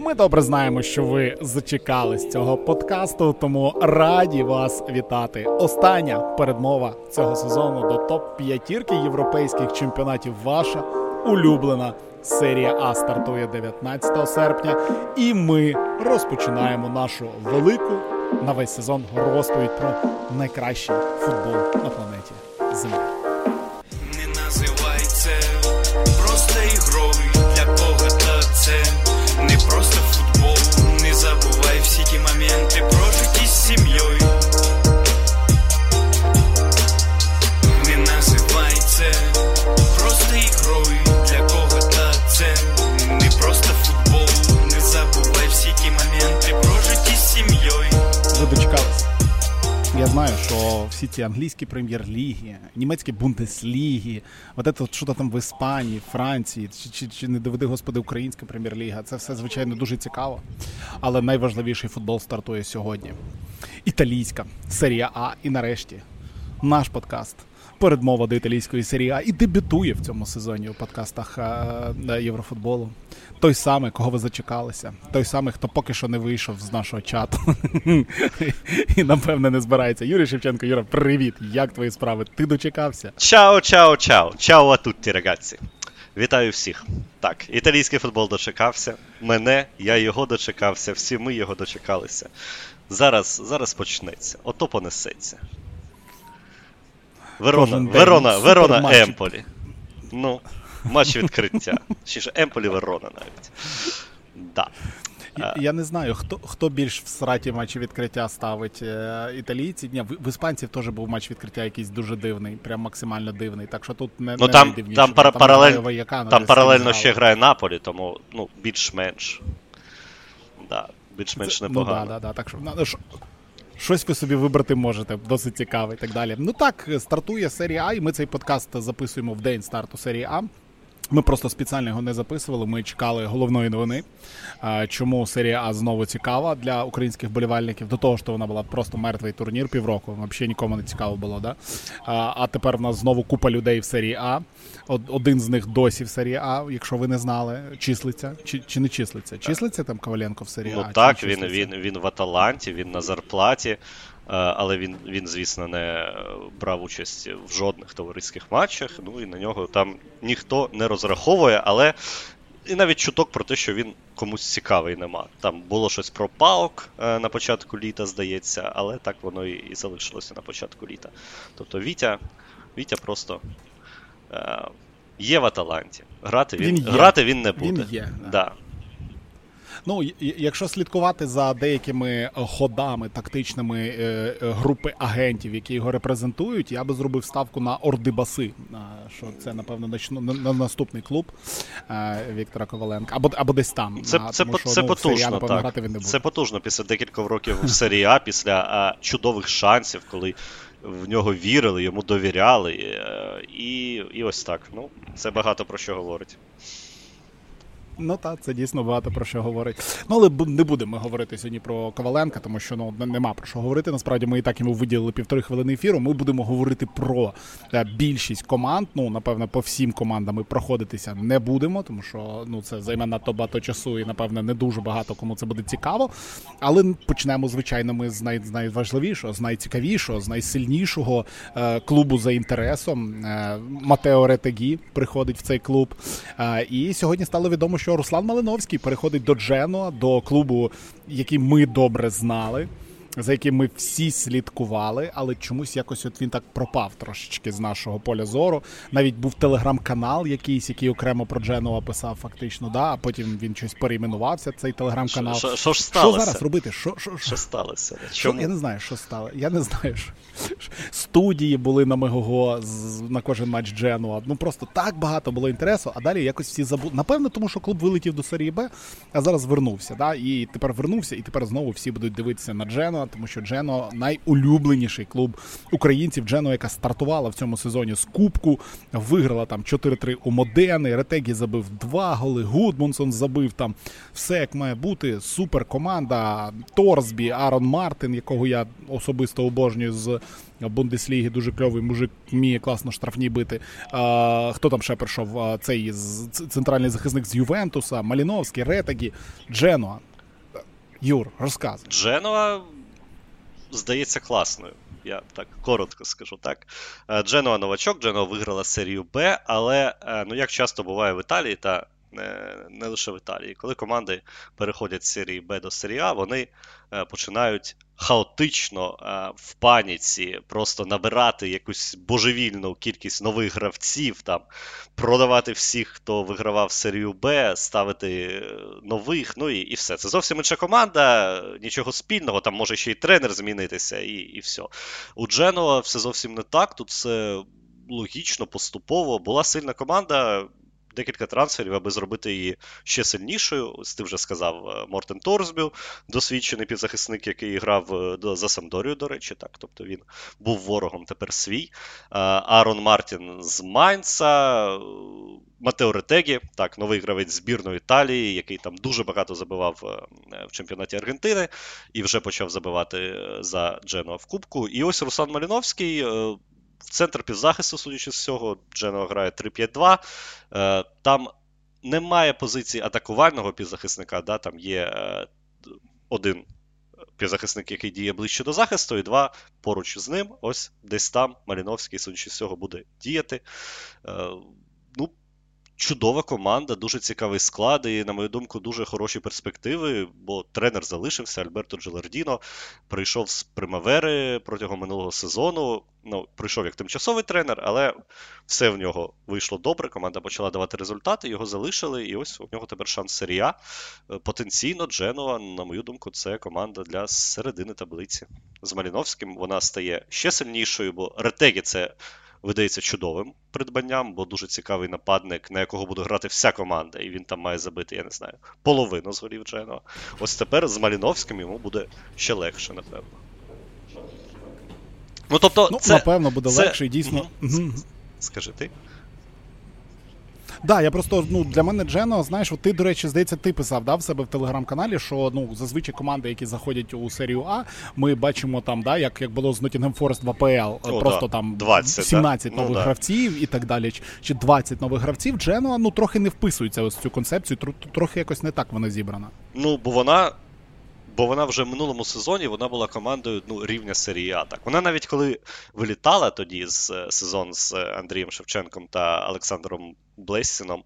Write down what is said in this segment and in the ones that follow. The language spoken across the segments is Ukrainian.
Ми добре знаємо, що ви зачекались цього подкасту, тому раді вас вітати. Остання передмова цього сезону до топ п'ятірки європейських чемпіонатів. Ваша улюблена серія А стартує 19 серпня, і ми розпочинаємо нашу велику на весь сезон розповідь про найкращий футбол на планеті Земля. Що английские прем'єр-ліги, німецькі бундесліги, от це що там в Іспанії, Франції, чи, чи, чи не доведи господи, українська прем'єр-ліга. Це все звичайно дуже цікаво. Але найважливіший футбол стартує сьогодні. Італійська серія А і нарешті наш подкаст. Передмова до італійської серії А і дебютує в цьому сезоні у подкастах е, Єврофутболу. Той самий, кого ви зачекалися, той самий, хто поки що не вийшов з нашого чату і напевне не збирається. Юрій Шевченко, Юра, привіт! Як твої справи? Ти дочекався? Ciao, ciao, ciao. Ciao a tutti, ragazzi. Вітаю всіх. Так, італійський футбол дочекався. Мене, я його дочекався, всі ми його дочекалися. Зараз, зараз почнеться. Ото понесеться. Верона, Верона, Верона. Емполі. Ну, матч відкриття. Ще ж Емполі, Верона навіть. Да. Я, я не знаю, хто хто більш в сраті матчі відкриття ставить е, італійці. Ні, в, в іспанців теж був матч відкриття якийсь дуже дивний, прям максимально дивний. Так що тут не, Ну не там, найдивніше, там, пара, грає паралель, Ваякано, там паралельно ще грає Наполі, тому ну, більш-менш. Да, більш-менш непогано. Ну, да, да, да, так що, ну, що- щось ви собі вибрати можете, досить цікаве і так далі. Ну так, стартує серія А, і ми цей подкаст записуємо в день старту серії А. Ми просто спеціально його не записували. Ми чекали головної новини. Чому серія А знову цікава для українських болівальників? До того, що вона була просто мертвий турнір півроку. Взагалі нікому не цікаво було. Да? А, тепер в нас знову купа людей в серії А. Один з них досі в серії А, якщо ви не знали, числиться чи, чи не числиться? Числиться там Коваленко в серії Ну А? чи так, не він, він, він в Аталанті, він на зарплаті, але він, він, звісно, не брав участь в жодних товариських матчах. Ну і на нього там ніхто не розраховує, але і навіть чуток про те, що він комусь цікавий нема. Там було щось про паук е, на початку літа, здається, але так воно і, залишилося на початку літа. Тобто Вітя, Вітя просто. Е, Є в Аталанті. Грати він, Він грати він не Він буде. є, да. Да. Ну, якщо слідкувати за деякими е, ходами тактичними е, е, групи агентів, які його репрезентують, я би зробив ставку на Ордибаси. Що це, напевно, на, на наступний клуб Віктора Коваленка. Або, або десь там. Це, а, це, тому що, це ну, потужно, напевно, так. він не. Це потужно після декількох років в серії А, після а, чудових шансів, коли в нього вірили, йому довіряли. І, і ось так. Ну, це багато про що говорить. Ну так, це дійсно багато про що говорить. Ну, але не будемо говорити сьогодні про Коваленка, тому що ну нема про що говорити. Насправді ми і так йому виділили півтори хвилини ефіру. Ми будемо говорити про е, більшість команд. Ну, напевно, по всім командам проходитися не будемо, тому що ну це займе надто багато часу, і напевно не дуже багато кому це буде цікаво. Але почнемо, звичайно, ми з, най- з найважливішого, з найцікавішого, з найсильнішого е, клубу за інтересом. Е, Матео Ретегі приходить в цей клуб. Е, і сьогодні стало відомо, що Руслан Малиновський переходить до Дженуа, до клубу, який ми добре знали. За яким ми всі слідкували, але чомусь якось от він так пропав трошечки з нашого поля зору. Навіть був телеграм-канал якийсь, який окремо про Дженуа писав, фактично, да, а потім він щось перейменувався, цей телеграм-канал. Що- що ж Що зараз робити? Що, що, що, Що сталося? Чому? я не знаю, що стало. Я не знаю. Що... Студії були на Мегого на кожен матч Дженуа. Ну просто так багато було інтересу, а далі якось всі забули. Напевно, тому що клуб вилетів до серії Б, а зараз вернувся. Да? І тепер вернувся, і тепер знову всі будуть дивитися на Дженуа. Джено, тому що Джено найулюбленіший клуб українців. Джено, яка стартувала в цьому сезоні з Кубку, виграла там 4-3 у Модени. Ретегі забив два голи. Гудмунсон забив там все як має бути. Супер команда. Торсбі, Арон Мартин, якого я особисто обожнюю з Бундесліги. Дуже кльовий мужик вміє класно штрафні бити. А, Хто там ще прийшов? Цей центральний захисник з Ювентуса, Маліновський, Ретегі, Дженуа. Юр, розказуй. Дженуа здається класною. Я так коротко скажу так. Е, Дженуа новачок, Дженуа виграла серію Б, але е, ну як часто буває в Італії, та не, лише в Італії, коли команди переходять з серії Б до серії А, вони е, починають хаотично е, в паніці просто набирати якусь божевільну кількість нових гравців, там, продавати всіх, хто вигравав серію Б, ставити е, нових, ну і, і все. Це зовсім інша команда, нічого спільного, там може ще й тренер змінитися, і, і все. У Дженуа все зовсім не так. Тут все логічно, поступово. Була сильна команда. Декілька трансферів, аби зробити її ще сильнішою. Ось ти вже сказав е, Мортен Торсбю, досвідчений півзахисник, який грав е, за Самдорію, до речі, так. Тобто він був ворогом, тепер свій. Е, Арон Мартін з Майнца, Матео Ретегі, так, новий гравець збірної Італії, який там дуже багато забивав в чемпіонаті Аргентини і вже почав забивати за Дженуа в Кубку. І ось Руслан Маліновський. Е, центр півзахисту, судячи з цього, Дженова грає 3-5-2. Е, Там немає позиції атакувального півзахисника, да, там є е, один півзахисник, який діє ближче до захисту, і два поруч з ним. Ось десь там Маліновський, судячи з цього, буде діяти. Чудова команда, дуже цікавий склад, і, на мою думку, дуже хороші перспективи, бо тренер залишився, Альберто Джелардіно прийшов з Примавери протягом минулого сезону. Ну, прийшов як тимчасовий тренер, але все в нього вийшло добре. Команда почала давати результати, його залишили, і ось у нього тепер шанс серія. Е, Потенційно, Дженуа, на мою думку, це команда для середини таблиці. З Маліновським вона стає ще сильнішою, бо Ретегі це видається чудовим придбанням, бо дуже цікавий нападник, на якого буде грати вся команда, і він там має забити, я не знаю, половину з голів Дженуа. Ось тепер з Маліновським йому буде ще легше, напевно. Ну, тобто, Ну, це, напевно, буде це- легше і дійсно. Скажи ти. Да, я просто ну для мене Джено, знаєш, от ти, до речі, здається, ти писав да, в себе в телеграм-каналі, що ну зазвичай команди, які заходять у серію А, ми бачимо там, да, як, як було з Nottingham Forest в АПЛ, О, просто да, там 20, 17 да. Ну, нових да. гравців і так далі, чи- чи 20 нових гравців. Дженуа ну трохи не вписується ось в цю концепцію, тр- трохи якось не так вона зібрана. Ну, бо вона. Бо вона вже в минулому сезоні вона була командою ну, рівня серії А. Так. Вона навіть коли вилітала тоді з е, сезон з е, Андрієм Шевченком та Олександром Блессіном,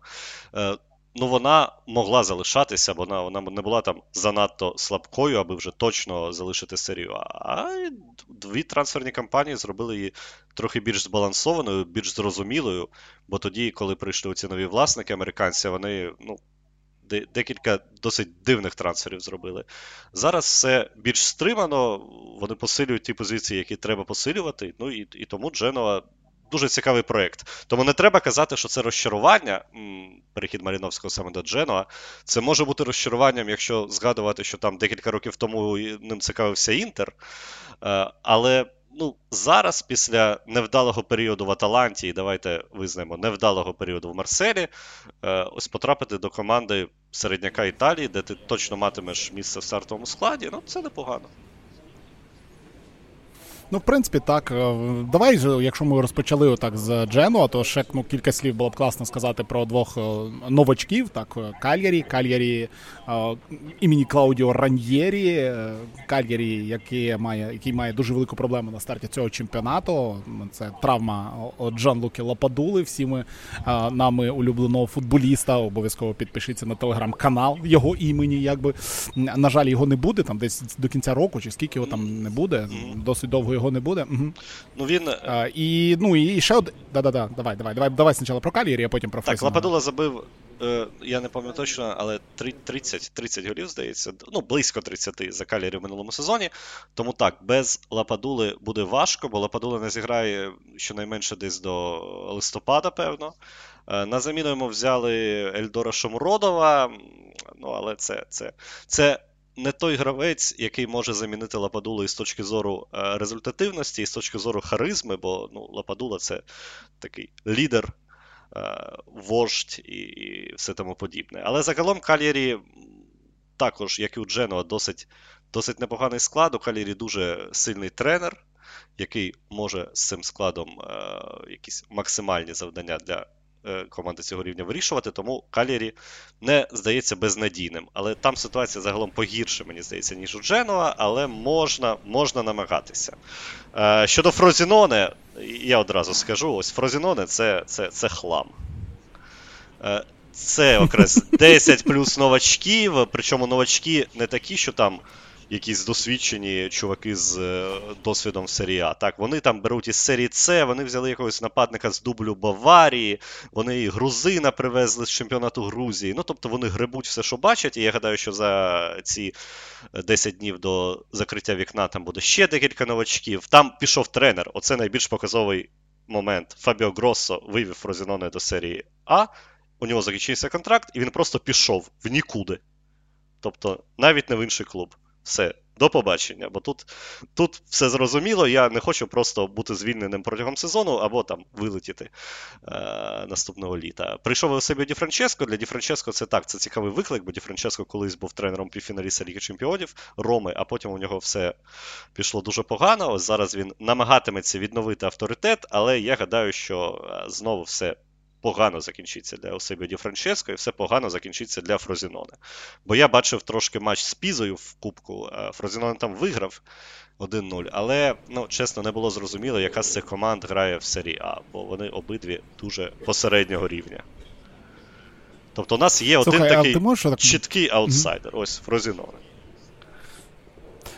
е, ну вона могла залишатися, бо вона, вона не була там занадто слабкою, аби вже точно залишити серію А. А дві трансферні кампанії зробили її трохи більш збалансованою, більш зрозумілою. Бо тоді, коли прийшли ці нові власники американці, вони ну, декілька досить дивних трансферів зробили. Зараз все більш стримано, вони посилюють ті позиції, які треба посилювати. Ну і, і тому Дженова дуже цікавий проєкт. Тому не треба казати, що це розчарування, перехід Маріновського саме до Дженуа. Це може бути розчаруванням, якщо згадувати, що там декілька років тому ним цікавився Інтер. Е, Але ну, зараз, після невдалого періоду в Аталанті, і давайте визнаємо, невдалого періоду в Марселі, е, ось потрапити до команди середняка Італії, де ти точно матимеш місце в стартовому складі, ну це непогано. Ну, в принципі, так. Е, Давай, якщо ми розпочали отак з Дженуа, то ще ну, кілька слів було б класно сказати про двох е, новачків. Так, е, Кальярі, Кальярі імені Клаудіо Раньєрі. е, Кальярі, який має, який має дуже велику проблему на старті цього чемпіонату. Це травма Джан Луки Лападули. Всі ми нами улюбленого футболіста. Обов'язково підпишіться на телеграм-канал його імені. Якби на жаль, його не буде там десь до кінця року, чи скільки його там не буде. Досить довго його не буде. Угу. Ну він. і ну і ще од... Да-да-да, давай, давай, давай, давай спочатку про Кальєрі, а потім про Так, Лападула забив, я не пам'ятаю точно, але 30, 30 голів, здається, ну, близько 30 за Калірі в минулому сезоні. Тому так, без Лападули буде важко, бо Лападула не зіграє щонайменше десь до листопада, певно. Е, На заміну йому взяли Ельдора Шомуродова, ну, але це, це, це не той гравець, який може замінити Лападулу із точки зору е, результативності, і з точки зору харизми, бо ну, Лападула це такий лідер, е, вождь і, і все тому подібне. Але загалом Калірі також, як і у Дженуа, досить досить непоганий склад. У Калірі дуже сильний тренер, який може з цим складом е, якісь максимальні завдання для Е, команди цього рівня вирішувати, тому Калірі не здається безнадійним. Але там ситуація загалом погірше, мені здається, ніж у Дженуа, але можна можна намагатися. Е, щодо Фрозіноне, я одразу скажу: ось Фрозіноне це, це, це хлам. Е, це окрес 10 плюс новачків, причому новачки не такі, що там якісь досвідчені чуваки з е, досвідом в серії А. Так, вони там беруть із серії С, вони взяли якогось нападника з дублю Баварії, вони і грузина привезли з чемпіонату Грузії. Ну, тобто вони гребуть все, що бачать, і я гадаю, що за ці 10 днів до закриття вікна там буде ще декілька новачків. Там пішов тренер. Оце найбільш показовий момент. Фабіо Гроссо вивів Фрозіноне до серії А. У нього закінчився контракт, і він просто пішов в нікуди. Тобто навіть не в інший клуб. Все, до побачення. Бо тут тут все зрозуміло, я не хочу просто бути звільненим протягом сезону або там вилетіти е, наступного літа. Прийшов у себе Ді Франческо. Для Ді Франческо це так, це цікавий виклик, бо Ді Франческо колись був тренером півфіналіста Ліги Чемпіонів Роми, а потім у нього все пішло дуже погано. Ось зараз він намагатиметься відновити авторитет, але я гадаю, що е, знову все погано закінчиться для Осебіо Ді Франческо, і все погано закінчиться для Фрозінона. Бо я бачив трошки матч з Пізою в Кубку. Фрозінон там виграв 1-0, але, ну, чесно, не було зрозуміло, яка з цих команд грає в серії А, бо вони обидві дуже посереднього рівня. Тобто у нас є Слухай, один такий можеш... чіткий аутсайдер, mm-hmm. ось Фрозіноне.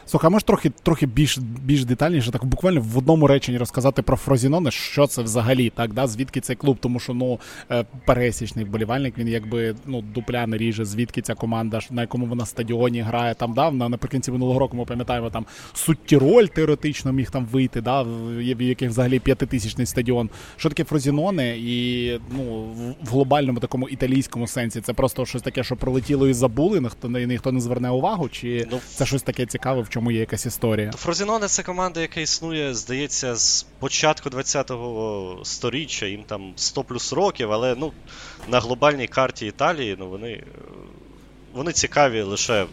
Слухай, а можеш трохи трохи більш більш детальніше, так буквально в одному реченні розказати про Фрозіноне, що це взагалі, так, да, звідки цей клуб, тому що ну, е, пересічний вболівальник, він якби ну, дупля не ріже, звідки ця команда, на якому вона стадіоні грає. Там да, наприкінці минулого року ми пам'ятаємо, там Суттіроль теоретично міг там вийти, да, в яких взагалі п'ятитисячний стадіон. Що таке Фрозіноне? І ну, в глобальному такому італійському сенсі це просто щось таке, що пролетіло і забули, ніхто ніхто не зверне увагу, чи ну, це щось таке цікаве, в чому є якась історія. Фрозіноне це команда, яка існує, здається, з початку 20-го сторіччя, їм там 100 плюс років, але ну, на глобальній карті Італії ну, вони вони цікаві лише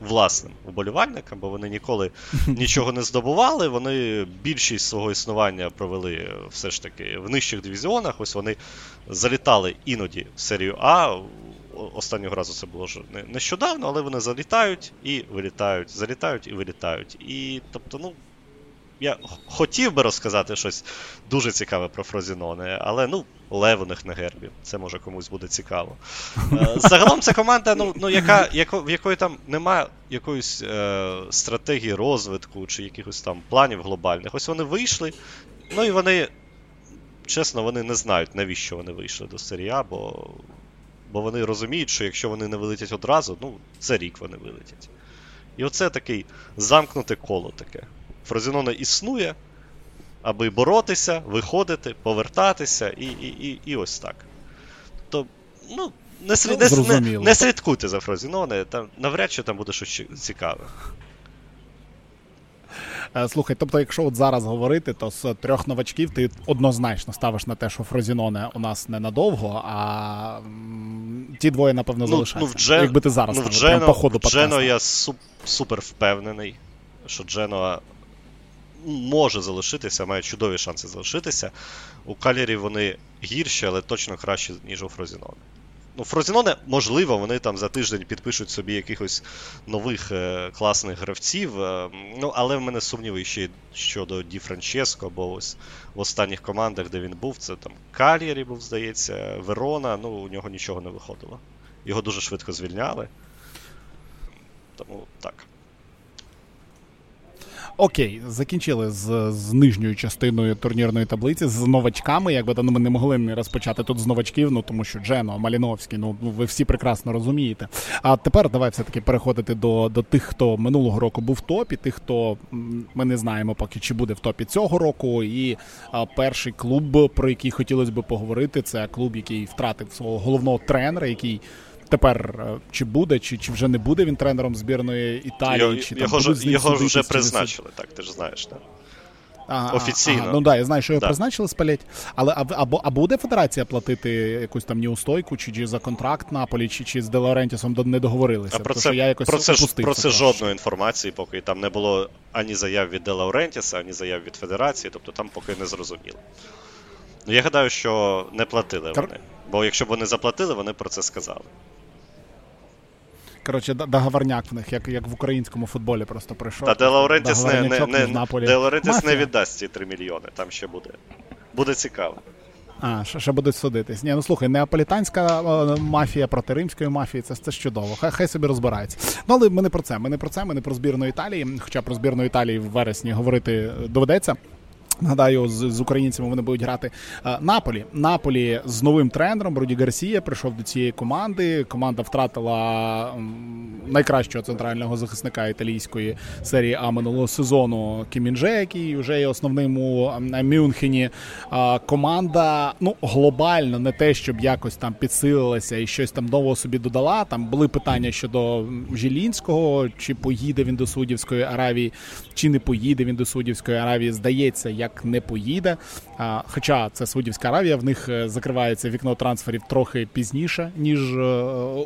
власним вболівальникам, бо вони ніколи нічого не здобували. Вони більшість свого існування провели все ж таки в нижчих дивізіонах. Ось вони залітали іноді в серію А останнього разу це було ж нещодавно, але вони залітають і вилітають, залітають і вилітають. І тобто, ну. Я хотів би розказати щось дуже цікаве про Фрозіноне, але ну, лев у них на гербі. Це може комусь буде цікаво. Е, загалом це команда, ну, ну, яка, яко, в якої там немає якоїсь е, стратегії розвитку чи якихось там планів глобальних. Ось вони вийшли, ну і вони, чесно, вони не знають, навіщо вони вийшли до серії А, бо бо вони розуміють, що якщо вони не вилетять одразу, ну, це рік вони вилетять. І оце такий замкнуте коло таке. Фрозінона існує, аби боротися, виходити, повертатися, і і, і, і ось так. То, ну, не, ну, не, не, не слідкуйте за Фрозіноне, там навряд чи там буде щось цікаве. Е, слухай, тобто, якщо от зараз говорити, то з трьох новачків ти однозначно ставиш на те, що Фрозіноне у нас ненадовго, а ті двоє, напевно, ну, залишаються. Ну, Джен... Якби ти зараз ну, ставив, Джено, по ходу в Джено я суп, супер впевнений, що Джено може залишитися, має чудові шанси залишитися. У Калірі вони гірші, але точно кращі, ніж у Фрозіноне. Ну, Фрозіноне, можливо, вони там за тиждень підпишуть собі якихось нових е, класних гравців. Е, ну, але в мене сумніви ще щодо Ді Франческо, бо ось в останніх командах, де він був, це там Кальєрі був, здається, Верона, ну, у нього нічого не виходило. Його дуже швидко звільняли. Тому так. Окей, закінчили з з нижньою частиною турнірної таблиці з новачками. Якби ну, ми не могли не розпочати тут з новачків, ну тому що Джено, Маліновський, ну, ну ви всі прекрасно розумієте. А тепер давай все-таки переходити до до тих, хто минулого року був в топі, тих, хто ми не знаємо поки чи буде в топі цього року. І а, перший клуб, про який хотілося б поговорити, це клуб, який втратив свого головного тренера, який Тепер е, чи буде, чи чи вже не буде він тренером збірної Італії, його, чи його, там ж, його вже призначили, так, ти ж знаєш, так? Ага, Офіційно. Ага, ну да, я знаю, що його Да. призначили спалять. Але а, або, а буде федерація платити якусь там неустойку, чи, чи за контракт Наполі, чи, чи з Де Лаурентісом до- не договорилися. А про це, що я якось про це, про це жодної інформації, поки там не було ані заяв від Де Лаурентіса, ані заяв від Федерації, тобто там поки не зрозуміло. Ну, я гадаю, що не платили Кар- вони. Бо якщо б вони заплатили, вони про це сказали. Коротше, договорняк в них, як, як в українському футболі просто прийшов. Та Де Лаурентіс не, не, не. Де Лаурентіс не віддасть ці 3 мільйони, там ще буде. Буде цікаво. А, ще, будуть судитись. Ні, ну слухай, неаполітанська е, мафія проти римської мафії, це, це ж чудово. Хай, хай собі розбирається. Ну, але ми не про це. Ми не про це, ми не про збірну Італії. Хоча про збірну Італії в вересні говорити доведеться. Нагадаю, з, з українцями вони будуть грати е, Наполі. Наполі з новим тренером Руді Гарсія прийшов до цієї команди. Команда втратила найкращого центрального захисника італійської серії А минулого сезону Кімінже, який вже є основним у Мюнхені. Е, команда ну глобально не те, щоб якось там підсилилася і щось там нового собі додала. Там були питання щодо Жілінського, чи поїде він до Судівської Аравії, чи не поїде він до Судівської Аравії. Здається, як не поїде. А, Хоча це Судівська Аравія, в них е, закривається вікно трансферів трохи пізніше, ніж е,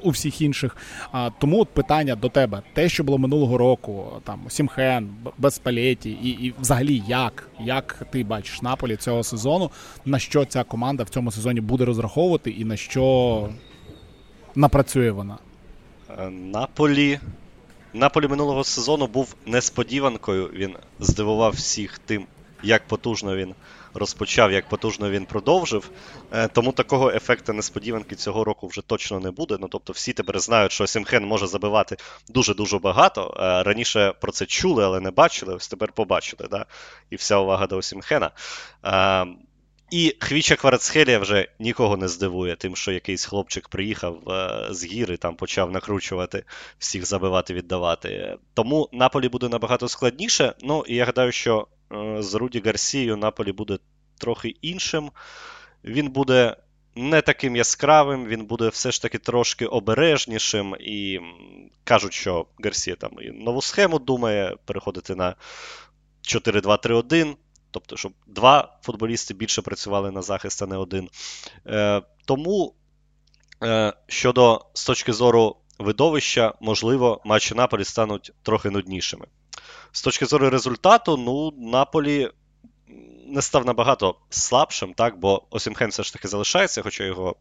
у всіх інших. А, Тому от питання до тебе: те, що було минулого року, там Сімхен, без Палеті, і, і взагалі як? Як ти бачиш Наполі цього сезону? На що ця команда в цьому сезоні буде розраховувати, і на що напрацює вона? Е, Наполі. Наполі минулого сезону був несподіванкою. Він здивував всіх тим, як потужно він розпочав, як потужно він продовжив. Е, Тому такого ефекту несподіванки цього року вже точно не буде. Ну тобто всі тепер знають, що Сімхен може забивати дуже-дуже багато. Е, Раніше про це чули, але не бачили. Ось тепер побачили. Да? І вся увага до Сімхена. Е, І Хвіча Кварацхелія вже нікого не здивує, тим, що якийсь хлопчик приїхав з гіри, там почав накручувати, всіх забивати, віддавати. Тому Наполі буде набагато складніше. Ну і я гадаю, що з Руді Гарсією Наполі буде трохи іншим. Він буде не таким яскравим, він буде все ж таки трошки обережнішим. І кажуть, що Гарсія там і нову схему думає переходити на 4-2-3-1. Тобто, щоб два футболісти більше працювали на захист, а не один. Е, тому е, щодо з точки зору видовища, можливо, матчі Наполі стануть трохи нуднішими. З точки зору результату, ну, Наполі не став набагато слабшим, так, бо Осімхен все ж таки залишається, хоча його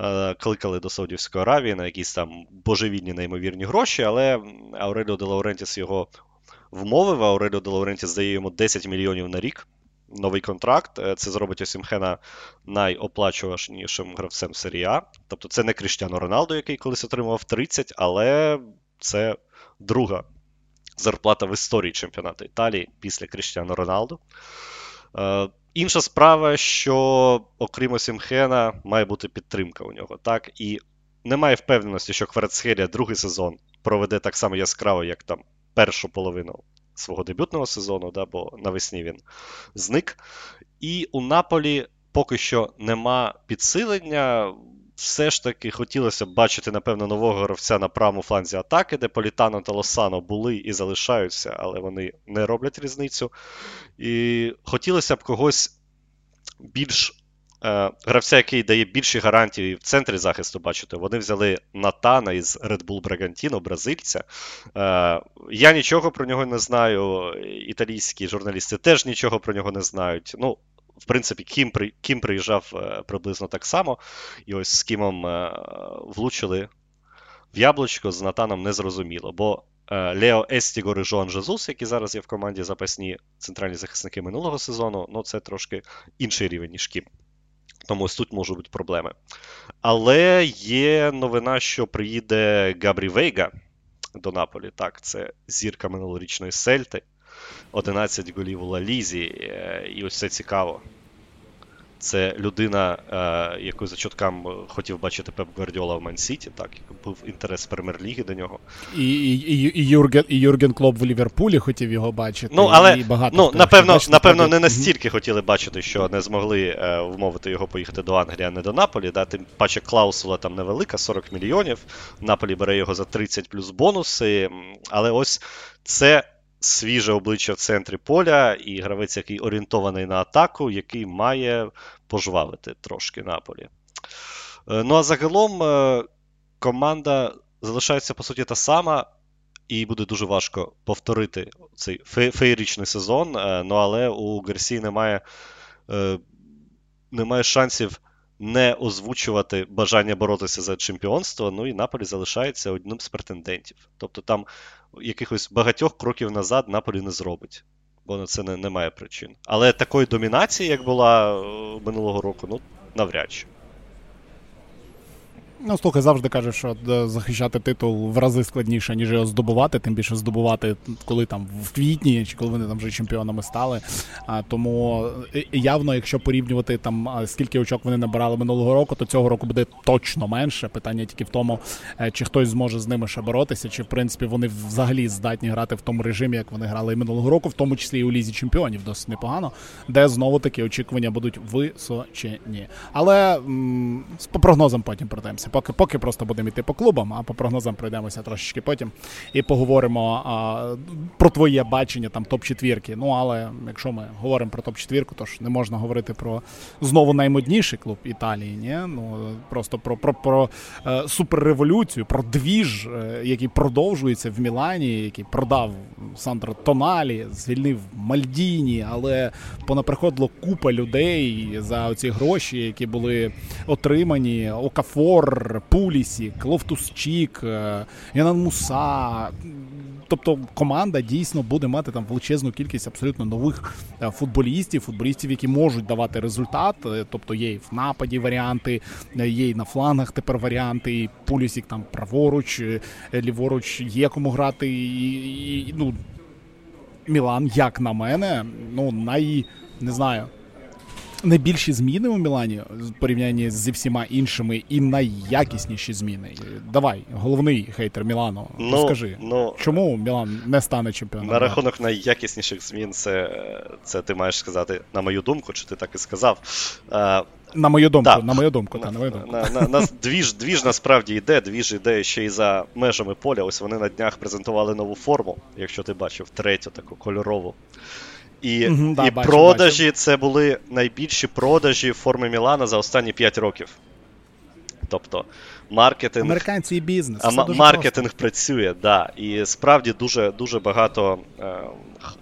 е, кликали до Саудівської Аравії на якісь там божевільні неймовірні гроші, але Ауреліо де Лаурентіс його вмовив. Ауреліо де Лаурентіс дає йому 10 мільйонів на рік. Новий контракт. Е, Це зробить Осімхена найоплачуванішим гравцем серії А. Тобто це не Кріштіано Роналдо, який колись отримував 30, але це друга зарплата в історії чемпіонату Італії після Кріштіано Роналду. Е, Інша справа, що окрім Осімхена, має бути підтримка у нього. Так? І немає впевненості, що Кварацхелія другий сезон проведе так само яскраво, як там першу половину свого дебютного сезону, да, бо навесні він зник. І у Наполі поки що нема підсилення. Все ж таки хотілося б бачити, напевно, нового гравця на правому фланзі атаки, де Політано та Лосано були і залишаються, але вони не роблять різницю. І хотілося б когось більш е, гравця, який дає більші гарантії в центрі захисту, бачити. Вони взяли Натана із Red Bull Bragantino, бразильця. Е, я нічого про нього не знаю. Італійські журналісти теж нічого про нього не знають. Ну, в принципі, Кім, Кім приїжджав е, приблизно так само. І ось з Кімом е, влучили в яблучко, з Натаном не зрозуміло. Бо е, Лео Естігор і Жоан Жезус, які зараз є в команді запасні центральні захисники минулого сезону, ну це трошки інший рівень, ніж Кім. Тому ось тут можуть бути проблеми. Але є новина, що приїде Габрі Вейга до Наполі. Так, це зірка минулорічної Сельти. 11 голів у Ла Лізі. е, І ось це цікаво. Це людина, е, яку за чутками хотів бачити Пеп Гвардіола в Ман-Сіті, так, був інтерес прем'єр-ліги до нього. І і, і, Юрген і Юрген Клоп в Ліверпулі хотів його бачити. Ну, але і багато ну, напевно, бачити, напевно, не настільки хотіли бачити, що не змогли е, вмовити його поїхати до Англії, а не до Наполі. Да? Тим паче клаусула там невелика, 40 мільйонів. Наполі бере його за 30 плюс бонуси. Але ось це свіже обличчя в центрі поля, і гравець, який орієнтований на атаку, який має пожвавити трошки Наполі. Е, Ну а загалом е, команда залишається по суті та сама, і буде дуже важко повторити цей фе- феєричний сезон. е, Ну але у Гарсі немає, немає шансів не озвучувати бажання боротися за чемпіонство. Ну і Наполі залишається одним з претендентів. Тобто там якихось багатьох кроків назад Наполі не зробить. Бо на це не, немає причин. Але такої домінації, як була е, минулого року, ну навряд чи. Ну, слухай, завжди кажуть, що е, захищати титул в рази складніше, ніж його здобувати, тим більше здобувати, коли там в квітні, чи коли вони там вже чемпіонами стали. А, тому е, явно, якщо порівнювати там скільки очок вони набирали минулого року, то цього року буде точно менше. Питання тільки в тому, е, чи хтось зможе з ними ще боротися, чи в принципі вони взагалі здатні грати в тому режимі, як вони грали і минулого року, в тому числі і у лізі чемпіонів, досить непогано, де знову таки очікування будуть височені. Але м, по прогнозам потім пройдемося. Поки поки просто будемо йти по клубам, а по прогнозам пройдемося трошечки потім і поговоримо а, про твоє бачення там топ-четвірки. Ну але якщо ми говоримо про топ-четвірку, то ж не можна говорити про знову наймодніший клуб Італії. Ні? Ну просто про, про, про е, суперреволюцію, про двіж, е, який продовжується в Мілані, який продав Сандро Тоналі, звільнив Мальдіні, але понаприходило купа людей за оці гроші, які були отримані. Окафор, Пулісік, Лофтус-Чік, е, Янан Муса. Тобто команда дійсно буде мати там величезну кількість абсолютно нових е, футболістів, футболістів, які можуть давати результат. Е, Тобто є і в нападі варіанти, є і на флангах тепер варіанти. І Пулісік там праворуч, ліворуч є кому грати. І, і, ну, Мілан, як на мене, ну най не знаю. Найбільші зміни у Мілані в порівнянні зі всіма іншими і найякісніші зміни. Давай, головний хейтер Мілану. Ну, Розкажи, ну, чому Мілан не стане чемпіоном? На рахунок найякісніших змін, це, це ти маєш сказати, на мою думку, чи ти так і сказав. Е, На мою думку, Да. на мою думку, та, на мою думку. На, на, на, двіж, двіж насправді йде, двіж йде ще й за межами поля. Ось вони на днях презентували нову форму, якщо ти бачив, третю таку кольорову. І, да, і бачив, продажі це були найбільші продажі форми Мілана за останні 5 років. Тобто маркетинг. Американці і бізнес. А маркетинг працює, да. І справді дуже, дуже багато е,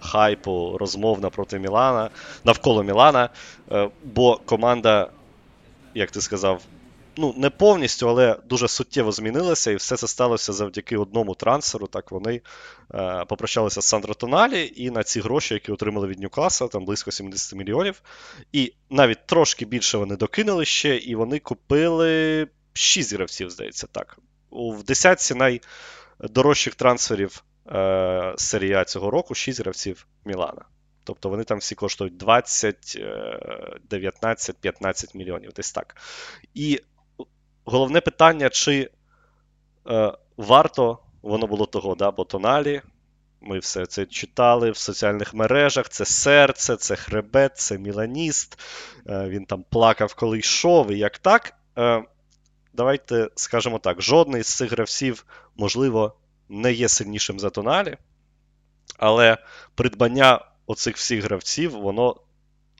хайпу, розмов напроти Мілана, навколо Мілана, е, бо команда, як ти сказав, ну, не повністю, але дуже суттєво змінилася, і все це сталося завдяки одному трансферу. Так вони попрощалися з Сандро Тоналі, і на ці гроші, які отримали від Ньюкаса, там близько 70 мільйонів. І навіть трошки більше вони докинули ще, і вони купили 6 гравців, здається, так. В десятці найдорожчих трансферів е, серії А цього року 6 гравців Мілана. Тобто вони там всі коштують 20, е, 19, 15 мільйонів, десь так. І головне питання, чи е, варто воно було того, да? бо тоналі. Ми все це читали в соціальних мережах. Це серце, це хребет, це міланіст. Е, він там плакав, коли йшов, і як так. Е, давайте скажемо так: жодний з цих гравців, можливо, не є сильнішим за тоналі, але придбання оцих всіх гравців, воно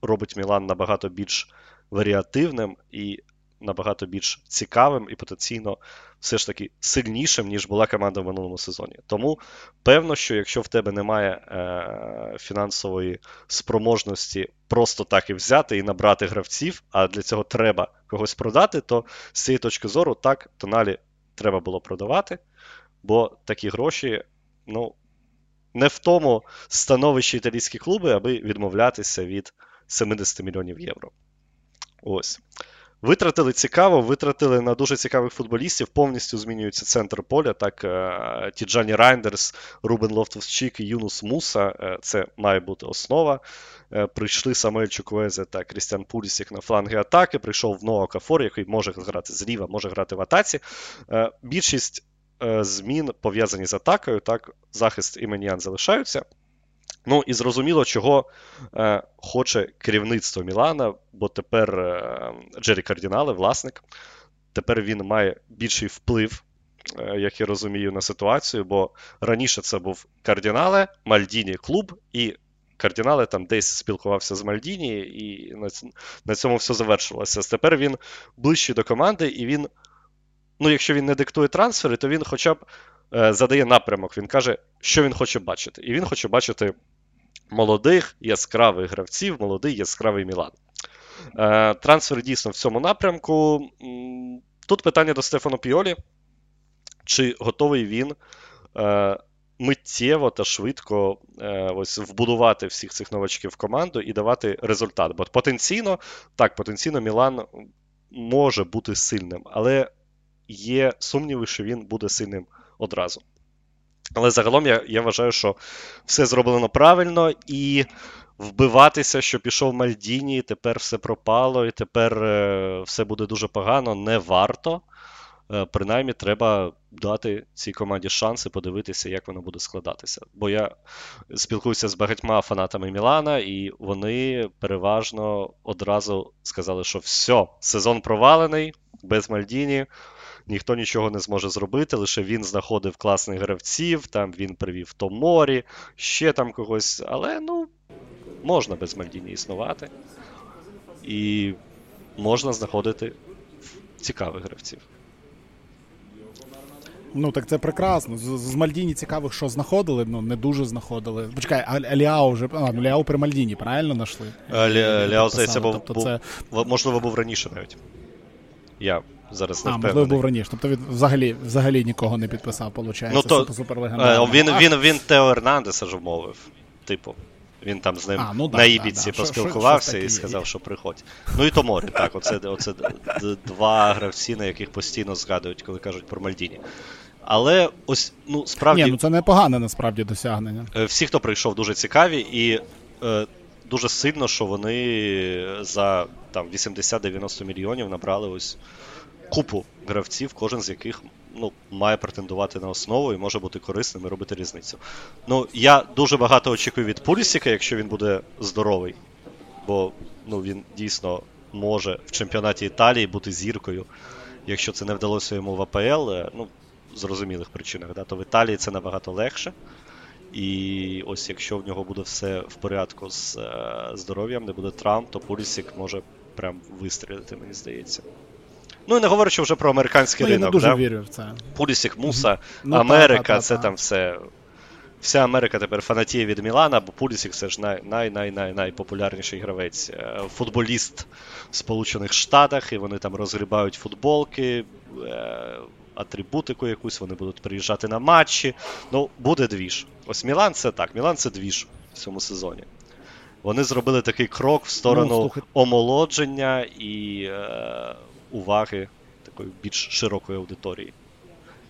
робить Мілан набагато більш варіативним і набагато більш цікавим і потенційно все ж таки сильнішим, ніж була команда в минулому сезоні. Тому певно, що якщо в тебе немає е- фінансової спроможності просто так і взяти і набрати гравців, а для цього треба когось продати, то з цієї точки зору так, тоналі треба було продавати, бо такі гроші, ну, не в тому становищі італійські клуби, аби відмовлятися від 70 мільйонів євро. Ось. Витратили цікаво, витратили на дуже цікавих футболістів, повністю змінюється центр поля. Так, е, Тіджані Райндерс, Рубен Лофтус-Чік і Юнус Муса е, це має бути основа. Е, прийшли Самуель Чуквезе та Крістіан Пулісік на фланги атаки. Прийшов Ноа Окафор, який може грати зліва, може грати в атаці. Більшість змін пов'язані з атакою. Так, захист і Меніан залишаються. Ну і зрозуміло, чого е, хоче керівництво Мілана, бо тепер е, Джері Кардінале, власник, тепер він має більший вплив, е, як я розумію, на ситуацію, бо раніше це був Кардінале, Мальдіні клуб, і Кардінале там десь спілкувався з Мальдіні, і на, на цьому все завершилося. Тепер він ближчий до команди, і він, ну, якщо він не диктує трансфери, то він хоча б е, задає напрямок. Він каже, що він хоче бачити. І він хоче бачити молодих яскравих гравців, молодий яскравий Мілан. Е, Трансфер дійсно в цьому напрямку. Тут питання до Стефано Піолі. Чи готовий він е, миттєво та швидко е, ось вбудувати всіх цих новачків в команду і давати результат? Бо потенційно, так, потенційно Мілан може бути сильним, але є сумніви, що він буде сильним одразу. Але загалом я я вважаю, що все зроблено правильно, і вбиватися, що пішов Мальдіні, і тепер все пропало, і тепер е, все буде дуже погано, не варто. Е, принаймні, треба дати цій команді шанси подивитися, як воно буде складатися. Бо я спілкуюся з багатьма фанатами Мілана, і вони переважно одразу сказали, що все, сезон провалений, без Мальдіні ніхто нічого не зможе зробити, лише він знаходив класних гравців, там він привів Томорі, ще там когось. Але ну, можна без Мальдіні існувати. І можна знаходити цікавих гравців. Ну, так це прекрасно. З, з Мальдіні цікавих, що знаходили, ну не дуже знаходили. Почекай, а Ліао вже а, ну, Ліао при Мальдіні, правильно знайшли? Ліао, здається, був, тобто це... можливо, був раніше навіть. Я зараз не а, впевнений. можливо, був раніше. Тобто він взагалі взагалі нікого не підписав, виходить. Ну, то, е, він, він, він Тео Ернандеса ж вмовив. Типу. Він там з ним а, ну, да, на Ібіці да, да. поспілкувався що, що, і сказав, що приходь. Ну і Томорі, так, оце оце два гравці, на яких постійно згадують, коли кажуть про Мальдіні. Але ось, ну, справді. Ні, ну це непогане насправді досягнення. Е, всі, хто прийшов, дуже цікаві, і е, дуже сильно, що вони за там 80-90 мільйонів набрали ось купу гравців, кожен з яких ну, має претендувати на основу і може бути корисним і робити різницю. Ну, я дуже багато очікую від Пулісіка, якщо він буде здоровий. Бо ну, він дійсно може в чемпіонаті Італії бути зіркою. Якщо це не вдалося йому в АПЛ, е, ну, зрозумілих причинах, да, то в Італії це набагато легше. І ось якщо в нього буде все в порядку з е, здоров'ям, не буде травм, то Пулісік може прям вистрілити, мені здається. Ну і не говорячи вже про американський ну, ринок. Я не дуже да? вірю в це. Пулісік, Муса, ну, Америка, та, та, це та, там все. Вся Америка тепер фанатіє від Мілана, бо Пулісік це ж най-най-най-найпопулярніший гравець. Е, футболіст в Сполучених Штатах, і вони там розгрібають футболки, е, атрибутику якусь, вони будуть приїжджати на матчі. Ну, буде двіж. Ось Мілан це так, Мілан це двіж в цьому сезоні. Вони зробили такий крок в сторону ну, омолодження і. Е, уваги такої більш широкої аудиторії.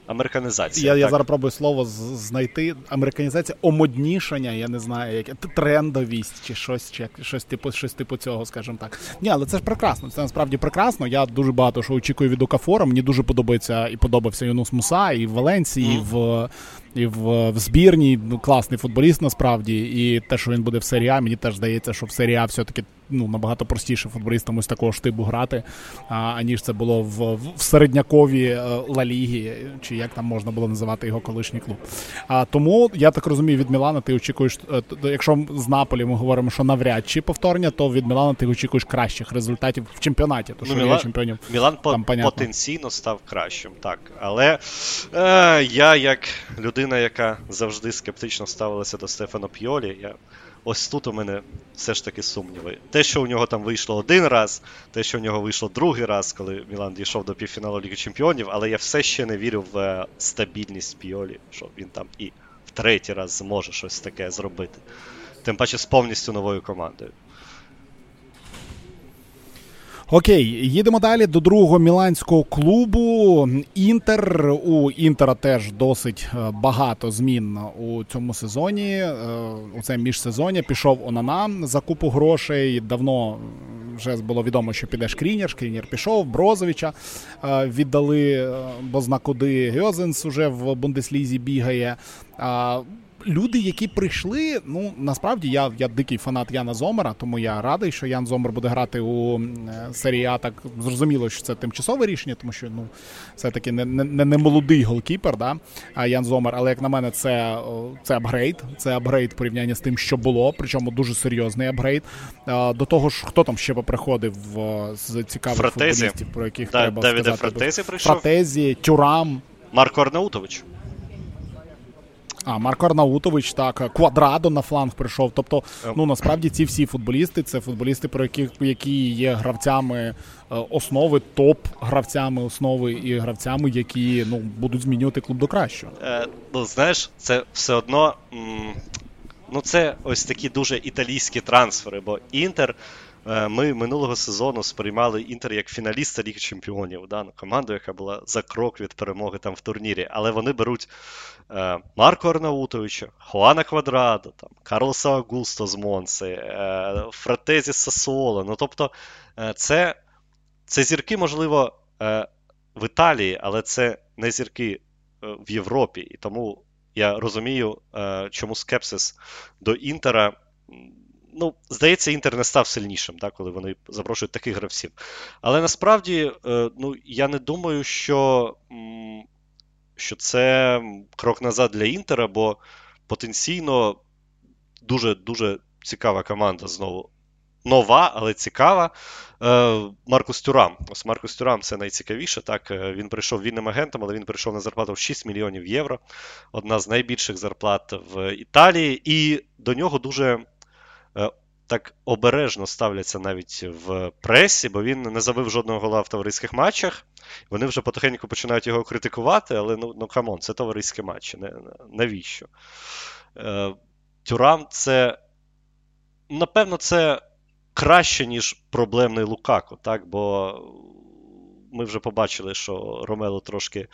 Американізація. Я я зараз пробую слово знайти. Американізація, омоднішання, я не знаю, яке трендовість чи щось чи щось типу щось типу цього, скажімо так. Ні, але це ж прекрасно. Це насправді прекрасно. Я дуже багато що очікую від Окафора. Мені дуже подобається і подобався Юнус Муса, і в Валенції, mm. і в і в, в збірні. Ну, класний футболіст насправді. І те, що він буде в серії А, мені теж здається, що в серії А все-таки ну, набагато простіше футболістам ось такого штибу грати, а, аніж це було в, в середняковій е, Ла Лігі, чи як там можна було називати його колишній клуб. А тому я так розумію, від Мілана ти очікуєш, е, якщо з Наполі ми говоримо, що навряд чи повторення, то від Мілана ти очікуєш кращих результатів в чемпіонаті. То, що ну, Мілан, чемпіонів Мілан там, по- потенційно став кращим, так. Але е, я, як людина, яка завжди скептично ставилася до Стефана П'йолі, я Ось тут у мене все ж таки сумніви. Те, що у нього там вийшло один раз, те, що у нього вийшло другий раз, коли Мілан дійшов до півфіналу Ліги Чемпіонів, але я все ще не вірю в е, стабільність Піолі, що він там і в третій раз зможе щось таке зробити. Тим паче з повністю новою командою. Окей, їдемо далі до другого міланського клубу. Інтер у Інтера теж досить е, багато змін у цьому сезоні. Е, у це міжсезоння пішов Онана за купу грошей. Давно вже було відомо, що піде Шкрінєр. Шкрінєр пішов, Брозовича е, віддали, бо зна куди Гьозенс уже в Бундеслізі бігає люди, які прийшли, ну насправді я я дикий фанат Яна Зомера, тому я радий, що Ян Зомер буде грати у серії А. Так зрозуміло, що це тимчасове рішення, тому що ну все-таки не не, не молодий голкіпер, да, а Ян Зомер. Але як на мене, це це апгрейд. Це апгрейд порівняння з тим, що було, причому дуже серйозний апгрейд. До того ж, хто там ще приходив з цікавих футболістів, про яких да, треба Давіде сказати. Фраттезі прийшов. Фратезі, Тюрам. Марко Арнаутович. А, Марко Арнаутович, так, Квадрадо на фланг прийшов. Тобто, ем. ну насправді ці всі футболісти це футболісти, про яких які є гравцями е, основи, топ-гравцями основи і гравцями, які ну будуть змінювати клуб до кращого. Е, Ну знаєш, це все одно. М- ну це ось такі дуже італійські трансфери, бо Інтер. Е, ми минулого сезону сприймали Інтер як фіналіста Ліги Чемпіонів, да, ну, команду, яка була за крок від перемоги там в турнірі. Але вони беруть е, Марко Арнаутовича, Хуана Квадрадо, там, Карлоса Агусто з Монси, е, Фратезі Сасуоло. Ну, тобто, е, це це зірки, можливо, е, в Італії, але це не зірки е, в Європі. І тому я розумію, чому скепсис до Інтера ну, здається, Інтер не став сильнішим, так, коли вони запрошують таких гравців. Але насправді е, ну, я не думаю, що що це крок назад для Інтера, бо потенційно дуже дуже цікава команда знову. Нова, але цікава. Е, Маркус Тюрам. Ось Маркус Тюрам це найцікавіше. Так, е, Він прийшов вільним агентом, але він прийшов на зарплату в 6 мільйонів євро. Одна з найбільших зарплат в Італії. І до нього дуже так обережно ставляться навіть в пресі, бо він не забив жодного гола в товариських матчах. Вони вже потихеньку починають його критикувати, але ну ну come on, це товариські матчі. Навіщо? Е, Тюрам це. Напевно, це краще, ніж проблемний Лукако, так? бо ми вже побачили, що Ромело трошки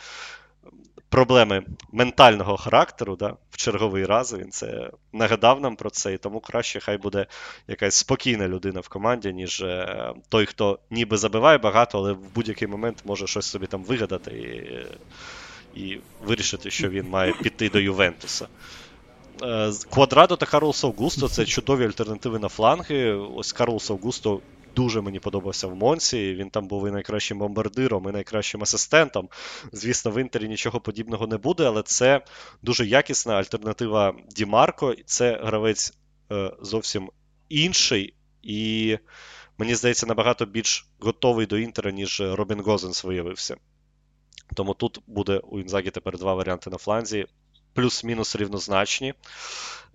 проблеми ментального характеру да, в черговий раз. Він це нагадав нам про це, і тому краще хай буде якась спокійна людина в команді, ніж е, той, хто ніби забиває багато, але в будь-який момент може щось собі там вигадати і, і вирішити, що він має піти до Ювентуса. Е, Квадрадо та Карлос Аугусто це чудові альтернативи на фланги. Ось Карлос Аугусто дуже мені подобався в Монсі. Він там був і найкращим бомбардиром, і найкращим асистентом. Звісно, в Інтері нічого подібного не буде, але це дуже якісна альтернатива Дімарко. Це гравець е, зовсім інший. І мені здається, набагато більш готовий до Інтера, ніж Робін Гозенс виявився. Тому тут буде у Інзагі тепер два варіанти на фланзі плюс-мінус рівнозначні.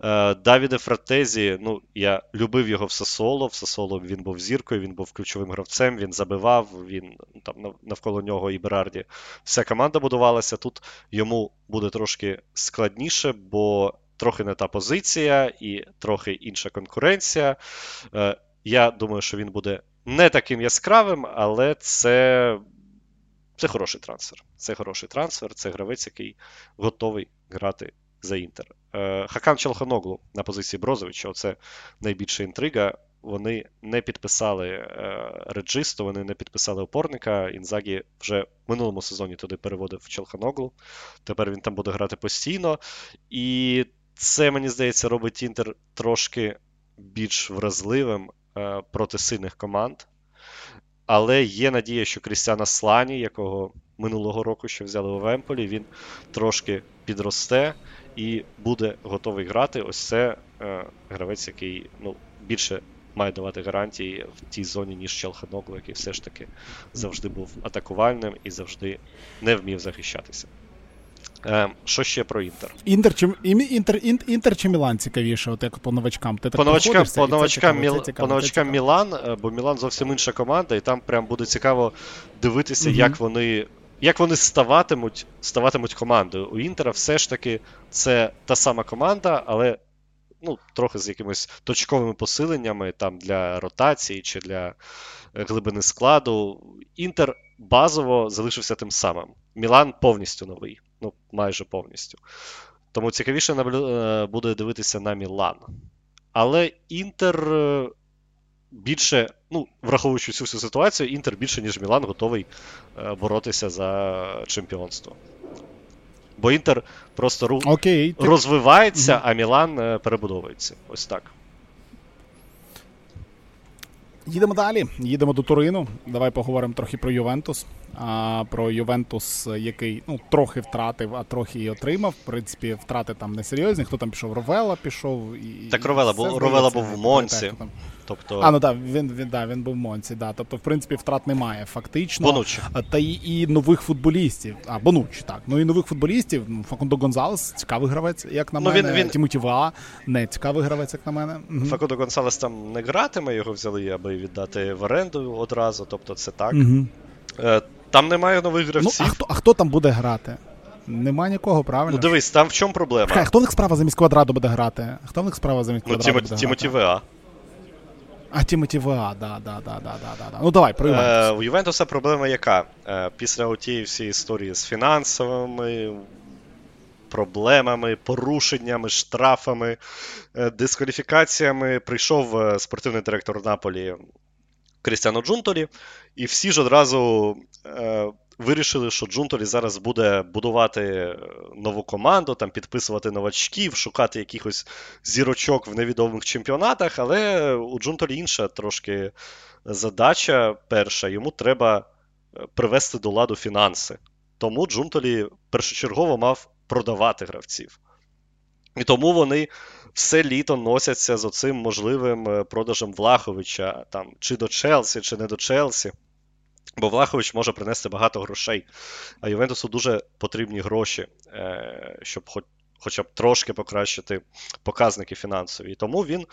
Е, Давіде Фратезі, ну, я любив його в Сасоло. В Сасоло він був зіркою, він був ключовим гравцем, він забивав, він там навколо нього і Берарді. Вся команда будувалася. Тут йому буде трошки складніше, бо трохи не та позиція і трохи інша конкуренція. Е, я думаю, що він буде не таким яскравим, але це. Це хороший трансфер. Це хороший трансфер, це гравець, який готовий грати за Інтер. Е, Хакан Челханоглу на позиції Брозовича це найбільша інтрига. Вони не підписали е, реджисту, вони не підписали опорника. Інзагі вже в минулому сезоні туди переводив Челханоглу. Тепер він там буде грати постійно. І це, мені здається, робить Інтер трошки більш вразливим е, проти сильних команд. Але є надія, що Крістіана Слані, якого минулого року ще взяли у Вемполі, він трошки підросте і буде готовий грати. Ось це е, гравець, який ну, більше має давати гарантії в тій зоні, ніж Челханогло, який все ж таки завжди був атакувальним і завжди не вмів захищатися. Е, Що ще про Інтер? Інтер чи інтер, інтер, інтер чи Мілан цікавіше, от як по новачкам? Ти по новачкам, по новачкам, Міл, по новачкам Мілан, е, бо Мілан зовсім інша команда, і там прям буде цікаво дивитися, угу. як вони як вони ставатимуть ставатимуть командою. У Інтера все ж таки це та сама команда, але ну, трохи з якимись точковими посиленнями там для ротації чи для е, глибини складу. Інтер базово залишився тим самим. Мілан повністю новий, ну майже повністю. Тому цікавіше е, буде дивитися на Мілан. Але Інтер е, більше, ну, враховуючи цю всю ситуацію, Інтер більше, ніж Мілан, готовий боротися за чемпіонство. Бо Інтер просто ру... Окей, розвивається, mm-hmm. а Мілан перебудовується. Ось так. Їдемо далі. Їдемо до Турину. Давай поговоримо трохи про Ювентус. А, Про Ювентус, який ну, трохи втратив, а трохи і отримав. В принципі, втрати там несерйозні. Хто там пішов? Ровела пішов. і Так Ровела був Ровела був в Монці. Тобто... А, ну так, він він, да, він був в Монці. Да. Тобто, в принципі, втрат немає. Фактично. Бонучі. Та і, і нових футболістів. А, Бонучі, так. Ну і нових футболістів. Ну, Факундо Гонзалес, цікавий гравець, як на ну, мене. Він, він... Тімоті Ва, не цікавий гравець, як на мене. Факундо Гонсалес там не гратиме, його взяли, аби віддати в оренду одразу. Тобто, це так. Угу. Там немає нових гравців. Ну, а хто а хто там буде грати? Нема нікого, правильно? Ну дивись, там в чому проблема? Хай, хто в них справа замість квадрату буде грати? Хто в них справа замість квадрату? Ну, буде Тімоті ВА. А Тімоті ВА, да, да, да, да, да, да. Ну давай, про Ювентус. Е, У Ювентуса проблема яка? Е, після тієї всієї історії з фінансовими проблемами, порушеннями, штрафами, е, дискваліфікаціями прийшов е, спортивний директор Наполі Крістіано Джунтолі, і всі ж одразу е, вирішили, що Джунтолі зараз буде будувати е, нову команду, там підписувати новачків, шукати якихось зірочок в невідомих чемпіонатах. Але у Джунтолі інша трошки задача перша, йому треба е, привести до ладу фінанси. Тому Джунтолі першочергово мав продавати гравців. І тому вони все літо носяться з оцим можливим е, продажем Влаховича, там, чи до Челсі, чи не до Челсі. Бо Влахович може принести багато грошей. А Ювентусу дуже потрібні гроші, е, щоб хоч. Хоча б трошки покращити показники фінансові. І тому він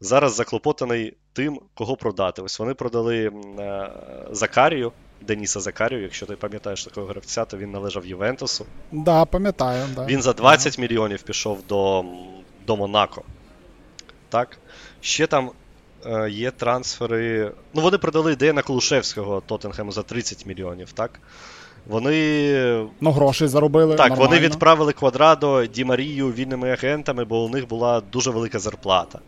зараз заклопотаний тим, кого продати. Ось вони продали е, Закарію, Деніса Закарію, якщо ти пам'ятаєш такого гравця, то він належав Ювентусу. Да, пам'ятаю. Да. Він за 20 ага. мільйонів пішов до до Монако. Так? Ще там е, є трансфери. Ну, вони продали Дейна Колушевського Тоттенхему за 30 мільйонів, так? Вони. Ну, гроші заробили. Так, нормально. вони відправили Квадрадо Ді Марію вільними агентами, бо у них була дуже велика зарплата.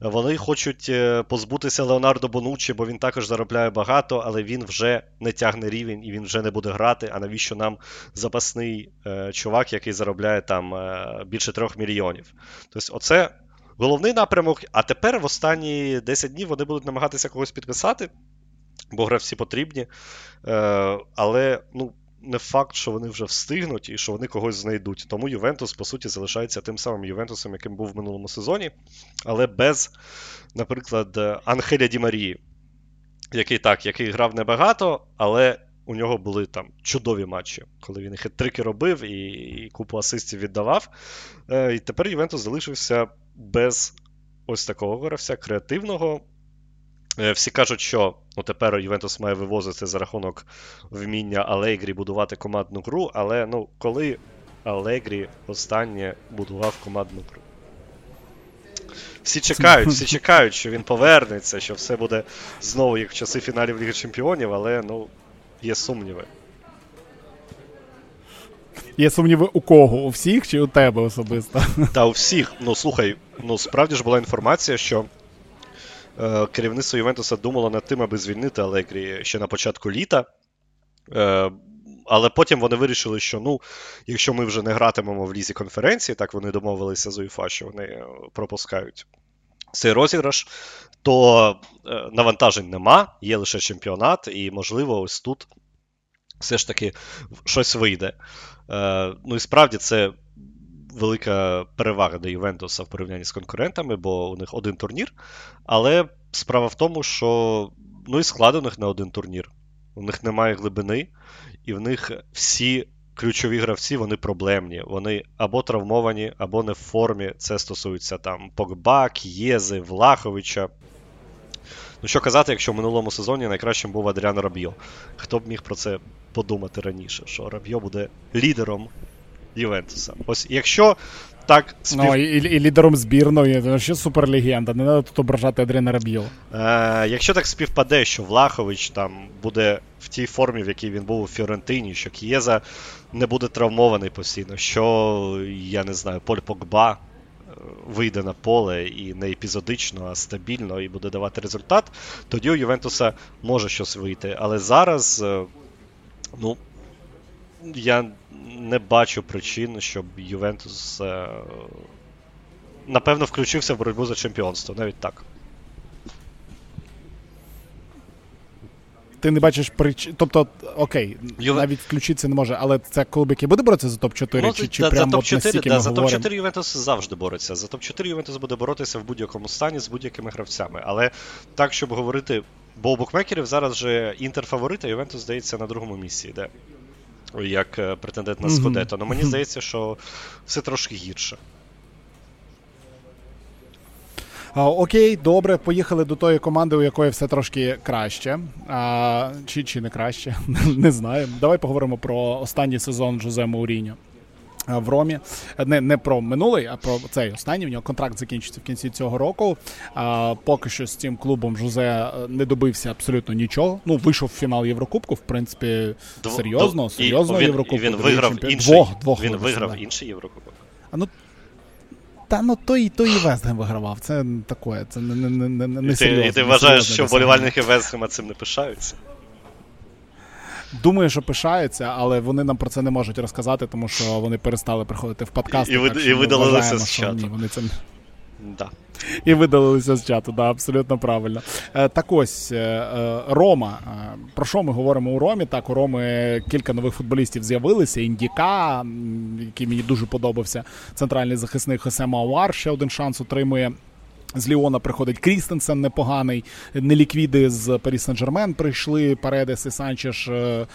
Вони хочуть е, позбутися Леонардо Бонуччі, бо він також заробляє багато, але він вже не тягне рівень і він вже не буде грати. А навіщо нам запасний е, чувак, який заробляє там е, більше трьох мільйонів? Тобто, оце головний напрямок. А тепер в останні 10 днів вони будуть намагатися когось підписати, бо гравці потрібні. Але, ну не факт, що вони вже встигнуть і що вони когось знайдуть. Тому Ювентус, по суті, залишається тим самим Ювентусом, яким був в минулому сезоні, але без, наприклад, Анхеля Ді Марії, який так, який грав небагато, але у нього були там чудові матчі, коли він хет-трики робив і, і купу асистів віддавав. Е, І тепер Ювентус залишився без ось такого гравця, креативного. Е, всі кажуть, що ну, тепер Ювентус має вивозити за рахунок вміння Алегрі будувати командну гру, але ну, коли Алегрі останнє будував командну гру? Всі чекають, всі чекають, що він повернеться, що все буде знову як в часи фіналів Ліги Чемпіонів, але ну, є сумніви. Є сумніви у кого? У всіх чи у тебе особисто? Та у всіх. Ну слухай, ну справді ж була інформація, що керівництво Ювентуса думало над тим, аби звільнити Алегрі ще на початку літа. Е, але потім вони вирішили, що ну, якщо ми вже не гратимемо в лізі конференції, так вони домовилися з УЄФА, що вони е, пропускають цей розіграш, то навантажень нема, є лише чемпіонат, і, можливо, ось тут все ж таки щось вийде. Ну і справді це велика перевага до Ювентуса в порівнянні з конкурентами, бо у них один турнір. Але справа в тому, що ну і склад у них на один турнір. У них немає глибини, і в них всі ключові гравці вони проблемні. Вони або травмовані, або не в формі. Це стосується там Погба, К'єзи, Влаховича. Ну, що казати, якщо в минулому сезоні найкращим був Адріан Раб'йо. Хто б міг про це подумати раніше, що Раб'йо буде лідером Ювентуса. Ось якщо так спів... Ну, і, і, лідером збірної, це ще суперлегенда, не треба тут ображати Адріана Рабіо. Е, якщо так співпаде, що Влахович там буде в тій формі, в якій він був у Фіорентині, що К'єза не буде травмований постійно, що я не знаю, Поль Погба е, вийде на поле і не епізодично, а стабільно і буде давати результат, тоді у Ювентуса може щось вийти. Але зараз, е, ну, я не бачу причин, щоб Ювентус е, напевно включився в боротьбу за чемпіонство, навіть так. Ти не бачиш причин. Тобто, окей, Юве- навіть включитися не може, але це клуб, який буде боротися за топ-4, Ну, чи, чи за, прямо за топ-4, настільки да, ми за топ-4 Ювентус завжди бореться. За топ-4 Ювентус буде боротися в будь-якому стані з будь-якими гравцями. Але так, щоб говорити, бо у букмекерів зараз же інтер фаворит, а Ювентус, здається, на другому місці йде. Як е, претендент на. Але Ну мені здається, що все трошки гірше. А, окей, добре, поїхали до тої команди, у якої все трошки краще. А, чи, чи не краще, не знаю. Давай поговоримо про останній сезон Жозе Мауріньо. А, В Ромі не, не про минулий, а про цей останній. У нього контракт закінчиться в кінці цього року. А, поки що з цим клубом Жозе е, не добився абсолютно нічого. Ну, вийшов в фінал Єврокубку, в принципі, серйозно, і серйозно він, Єврокубку. Він виграв чемпіон. інший, Двох, двох він виграв, виграв інший Єврокубок. А ну та ну то і то і Вестгем вигравав. Це таке, це не, не, не, не, не І ти, і ти вважаєш, що вболівальники Вестхема цим не пишаються? Думаю, що пишаються, але вони нам про це не можуть розказати, тому що вони перестали приходити в подкасти. І- і так вид- і видалилися з чату. Ні, вони це... Да. І видалилися з чату, да, абсолютно правильно. Е, так ось е, е, Рома. Про що ми говоримо у Ромі? Так, у Роми кілька нових футболістів з'явилися. Індіка, який мені дуже подобався. Центральний захисник Хосе Мауар ще один шанс отримує. З Ліона приходить Крістенсен непоганий. Неліквіди з Парі Сен-Жермен прийшли. Паредес і Санчеш. е,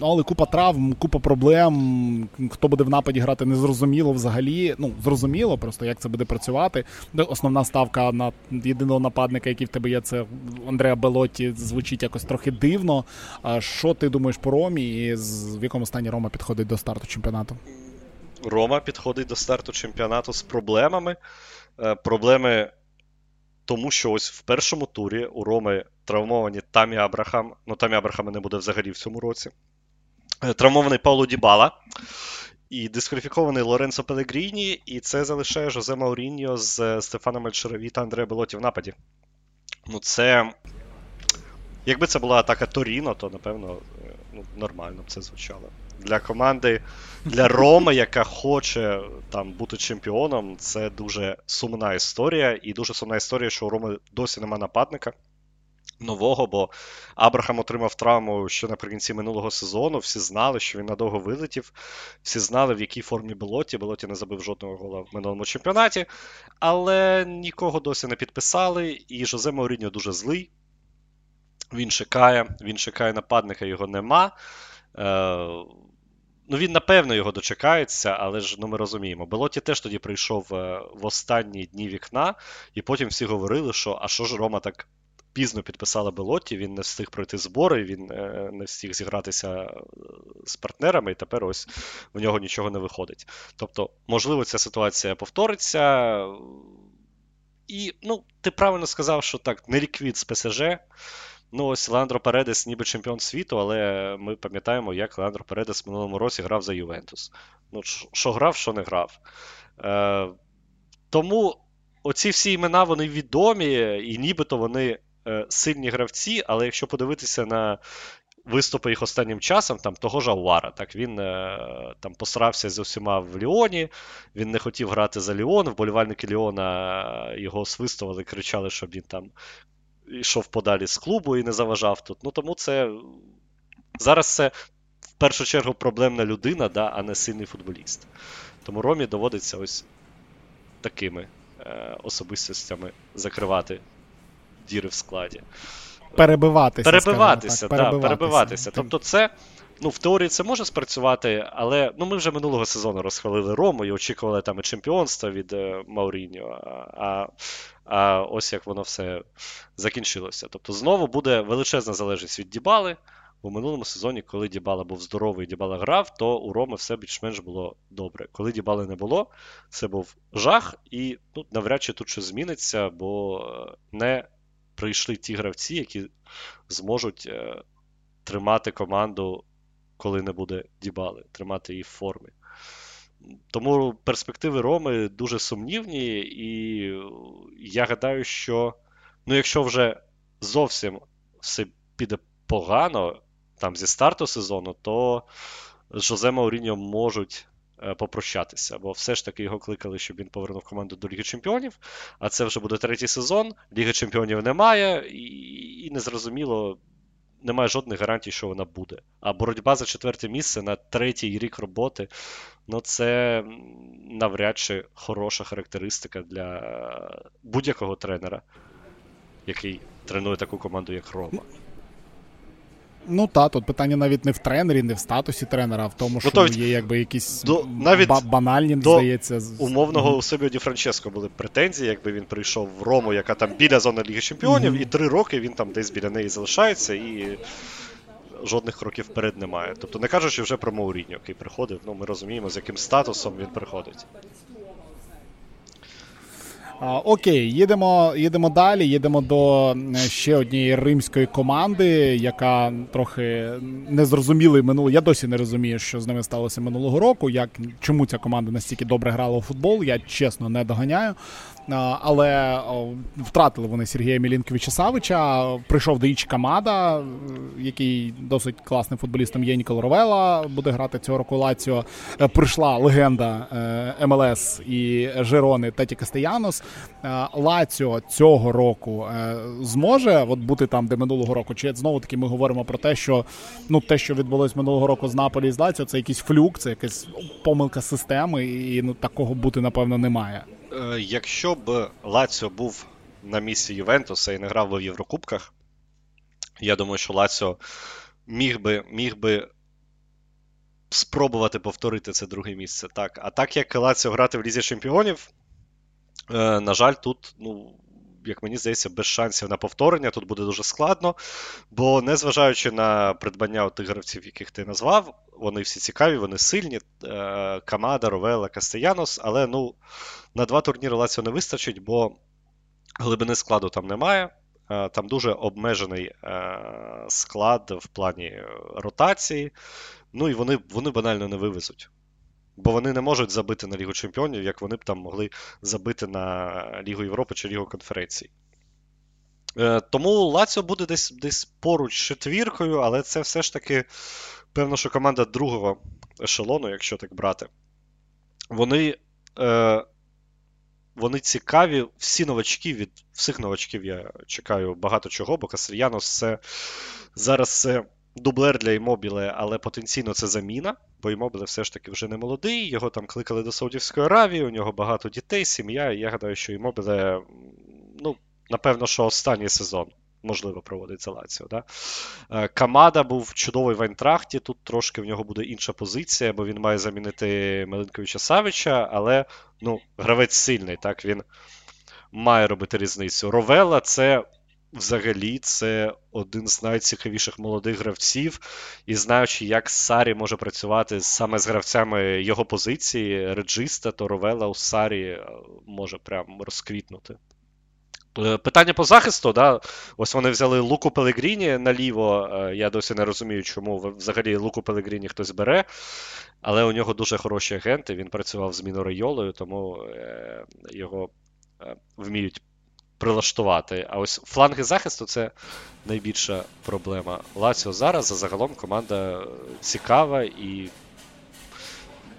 Ну, але купа травм, купа проблем. Хто буде в нападі грати, не зрозуміло взагалі. Ну, зрозуміло, просто як це буде працювати. Ну, Основна ставка на єдиного нападника, який в тебе є, це Андреа Белотті, звучить якось трохи дивно. А що ти думаєш по Ромі і в якому стані Рома підходить до старту чемпіонату? Рома підходить до старту чемпіонату з проблемами. Е, Проблеми тому, що ось в першому турі у Роми травмовані Тамі Абрахам. Ну, Тамі Абрахама не буде взагалі в цьому році. Е, Травмований Пауло Дібала. І дискваліфікований Лоренцо Пелегріні, і це залишає Жозе Мауріньо з е, Стефаном Ельшерові та Андреа Белоті в нападі. Ну, це. Якби це була атака Торіно, то напевно е, ну, нормально б це звучало. Для команди, для Роми, яка хоче там бути чемпіоном, це дуже сумна історія. І дуже сумна історія, що у Роми досі нема нападника нового, бо Абрахам отримав травму ще наприкінці минулого сезону. Всі знали, що він надовго вилетів. Всі знали, в якій формі Белоті. Белоті не забив жодного гола в минулому чемпіонаті. Але нікого досі не підписали, і Жозе Мауріньо дуже злий. Він чекає, він чекає нападника, його нема. Ну, він, напевно, його дочекається, але ж ну, ми розуміємо. Белоті теж тоді прийшов е, в останні дні вікна, і потім всі говорили, що а що ж Рома так пізно підписала Белоті, він не встиг пройти збори, він е, не встиг зігратися е, з партнерами, і тепер ось в нього нічого не виходить. Тобто, можливо, ця ситуація повториться. І, ну, ти правильно сказав, що так, не ліквід з ПСЖ. Ну, ось Леандро Передес ніби чемпіон світу, але ми пам'ятаємо, як Леандро Передес в минулому році грав за Ювентус. Ну, що грав, що не грав. Е, тому оці всі імена вони відомі, і нібито вони е, сильні гравці, але якщо подивитися на виступи їх останнім часом, там того ж Ауара, так він е, там посрався з усіма в Ліоні, він не хотів грати за Ліон, вболівальники Ліона його свистували, кричали, щоб він там йшов подалі з клубу і не заважав тут. Ну тому це зараз це в першу чергу проблемна людина, да, а не сильний футболіст. Тому Ромі доводиться ось такими е, особистостями закривати діри в складі. Перебиватися. Перебиватися, так, перебиватися. перебиватися. Тобто, це ну, в теорії це може спрацювати, але ну, ми вже минулого сезону розхвалили Рому і очікували там і чемпіонства від е, Мауріньо. А, а ось як воно все закінчилося. Тобто, знову буде величезна залежність від Дібали. У минулому сезоні, коли Дібала був здоровий, і Дібала грав, то у Роми все більш-менш було добре. Коли Дібали не було, це був жах, і ну, навряд чи тут щось зміниться, бо е, не прийшли ті гравці, які зможуть е, тримати команду, коли не буде Дібали, тримати її в формі. Тому перспективи Роми дуже сумнівні, і я гадаю, що ну, якщо вже зовсім все піде погано там зі старту сезону, то з Жозе Мауріньо можуть е, попрощатися, бо все ж таки його кликали, щоб він повернув команду до Ліги Чемпіонів. А це вже буде третій сезон. Ліги Чемпіонів немає, і, і незрозуміло. Немає жодних гарантій, що вона буде. А боротьба за четверте місце на третій рік роботи ну це навряд чи хороша характеристика для будь-якого тренера, який тренує таку команду, як Рома. Ну та, тут питання навіть не в тренері, не в статусі тренера, а в тому, що ну, є якби якісь до, навіть ба- банальні, до здається. Умовного mm-hmm. у собі Ді Франческо були претензії, якби він прийшов в Рому, яка там біля зони Ліги Чемпіонів, mm-hmm. і три роки він там десь біля неї залишається, і жодних кроків вперед немає. Тобто, не кажучи вже про Мауріньо, який приходив, ну ми розуміємо, з яким статусом він приходить. Окей, їдемо їдемо далі. Їдемо до ще однієї римської команди, яка трохи незрозумілий минуло. Я досі не розумію, що з ними сталося минулого року. Як чому ця команда настільки добре грала у футбол? Я чесно не доганяю. Але втратили вони Сергія Мілінковича Савича. Прийшов Ічі Камада, який досить класним футболістом є Нікол Ровела, буде грати цього року Лаціо. Е, прийшла легенда е, МЛС і Жерони Теті Кастеянос. Е, Лаціо цього року зможе от бути там, де минулого року. Чи знову таки ми говоримо про те, що ну те, що відбулось минулого року з Наполі і з Лаціо, це якийсь флюк, це якась помилка системи, і ну такого бути напевно немає. Е, якщо б Лаціо був на місці Ювентуса і не грав би в Єврокубках, я думаю, що Лаціо міг би міг би спробувати повторити це друге місце. Так. А так як Лаціо грати в Лізі Чемпіонів, е, на жаль, тут, ну, як мені здається, без шансів на повторення. Тут буде дуже складно. Бо, незважаючи на придбання тих гравців, яких ти назвав, вони всі цікаві, вони сильні. Е, Камада, Ровела, Кастеянос, але ну, на два турніри Лаціо не вистачить, бо глибини складу там немає. Е, там дуже обмежений е, склад в плані ротації. Ну і вони вони банально не вивезуть. Бо вони не можуть забити на Лігу Чемпіонів, як вони б там могли забити на Лігу Європи чи Лігу конференцій. Тому Лаціо буде десь десь поруч четвіркою, але це все ж таки певно, що команда другого ешелону, якщо так брати, вони е, вони цікаві. Всі новачки, від всіх новачків я чекаю багато чого, бо Касельянос це зараз це дублер для Імобіле, але потенційно це заміна, бо Імобіле все ж таки вже не молодий. Його там кликали до Саудівської Аравії, у нього багато дітей, сім'я. І я гадаю, що Імобіле, ну, напевно, що останній сезон можливо проводить за Лаціо. Да? Е, Камада був чудовий в Айнтрахті. Тут трошки в нього буде інша позиція, бо він має замінити Мелинковича Савича, але ну, гравець сильний, так, він має робити різницю. Ровела це. Взагалі, це один з найцікавіших молодих гравців, і знаючи, як Сарі може працювати саме з гравцями його позиції, реджиста, то Ровела у Сарі е, може прям розквітнути. Е, питання по захисту, да, ось вони взяли Луку Пелегріні наліво. Е, я досі не розумію, чому взагалі Луку Пелегріні хтось бере, але у нього дуже хороші агенти. Він працював з Мінорайолою, тому його вміють прилаштувати. А ось фланги захисту це найбільша проблема. Лаціо зараз а загалом команда цікава і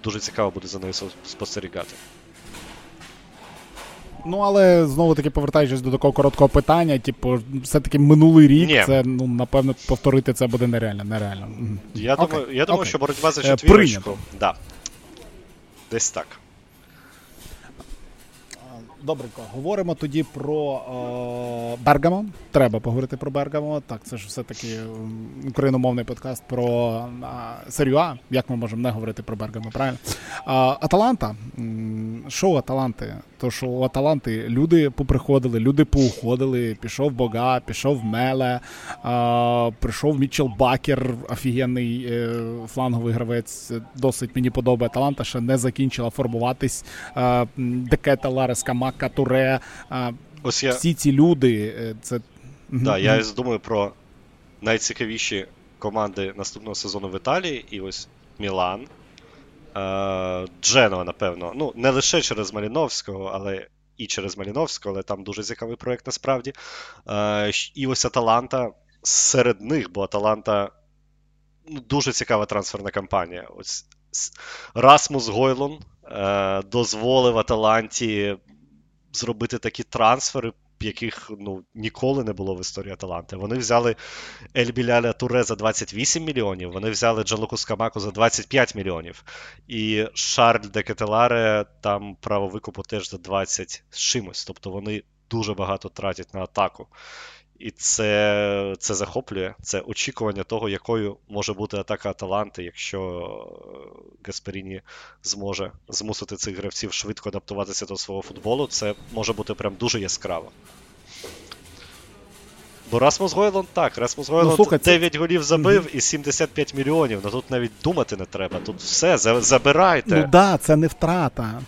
дуже цікаво буде за нею спостерігати. Ну, але знову таки повертаючись до такого короткого питання, типу, все-таки минулий рік, Ні. це ну напевно повторити це буде нереально. нереально. Я Окей. думаю, я думаю, що боротьба за е, четвірочку. Да. Десь так. Добренько, говоримо тоді про е, Бергамо. Треба поговорити про Бергамо. Так, це ж все-таки україномовний подкаст про Серію А. Як ми можемо не говорити про Бергамо, правильно? Е, Аталанта шоу Аталанти? То що у Аталанти люди поприходили, люди поуходили. Пішов Бога, пішов Меле, а, прийшов Мітчел Бакер, офігенний е, фланговий гравець. Досить мені подобає. Аталанта ще не закінчила формуватись. А, Декета Ларес, Камака, Туре. А, Ось я, Всі ці люди. е, Це да, я думаю про найцікавіші команди наступного сезону в Італії, і ось Мілан. Е, Дженова, напевно. Ну, не лише через Маліновського, але і через Маліновського, але там дуже цікавий проєкт насправді. Е, І ось Аталанта серед них, бо Аталанта ну, дуже цікава трансферна кампанія. Ось Расмус Гойлун е, дозволив Аталанті зробити такі трансфери, яких ну, ніколи не було в історії Аталанти. Вони взяли Ель Біляля Туре за 28 мільйонів, вони взяли Джалуку Скамаку за 25 мільйонів. І Шарль де Кетеларе там право викупу теж за 20 з чимось. Тобто вони дуже багато тратять на атаку. І це, це захоплює. Це очікування того, якою може бути атака Аталанти, якщо е, Гасперіні зможе змусити цих гравців швидко адаптуватися до свого футболу. Це може бути прям дуже яскраво. Бо Расмус Гойланд так, Расмус Гойланд Ну, слухай, це- 9 голів забив і 75 мільйонів. Ну тут навіть думати не треба. Тут все, забирайте. ну да, це не втрата.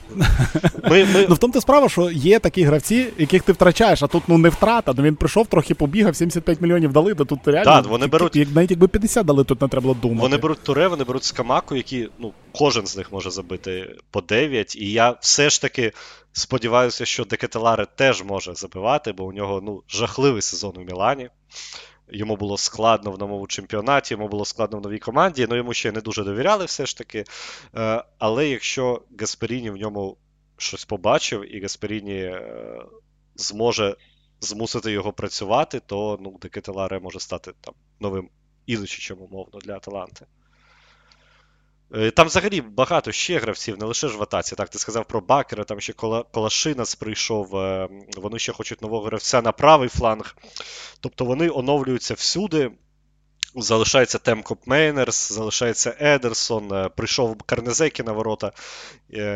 Ми, ми, Ну в тому то справа, що є такі гравці, яких ти втрачаєш, а тут ну не втрата. Ну він прийшов, трохи побігав, 75 мільйонів дали, да тут реально. Так, вони беруть- Як, навіть якби 50 дали, тут не треба було думати. Вони беруть Туре, вони беруть Скамаку, які ну, кожен з них може забити по 9. І я все ж таки сподіваюся, що Декетеларе теж може забивати, бо у нього ну, жахливий сезон у Мілані. Йому було складно в новому чемпіонаті, йому було складно в новій команді, ну йому ще не дуже довіряли все ж таки. Е, Але якщо Гасперіні в ньому щось побачив, і Гасперіні е, зможе змусити його працювати, то ну, Декетеларе може стати там новим Іличичем, умовно, для Аталанти. Е, Там взагалі багато ще гравців, не лише ж в атаці. Так, ти сказав про Бакера, там ще Кола- Колашинас прийшов, е, вони ще хочуть нового гравця на правий фланг. Тобто вони оновлюються всюди. Залишається Темкоп Мейнерс, залишається Едерсон, е, прийшов Карнезекі на ворота,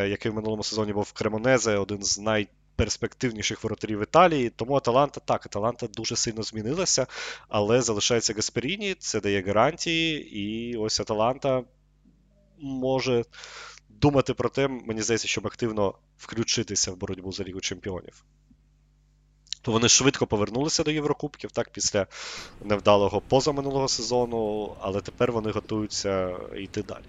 який в минулому сезоні був в Кремонезе, один з найперспективніших воротарів Італії. Тому Аталанта так, Аталанта дуже сильно змінилася, але залишається Гасперіні, це дає гарантії, і ось Аталанта може думати про те, мені здається, щоб активно включитися в боротьбу за Лігу Чемпіонів. То вони швидко повернулися до Єврокубків, так, після невдалого позаминулого сезону, але тепер вони готуються йти далі.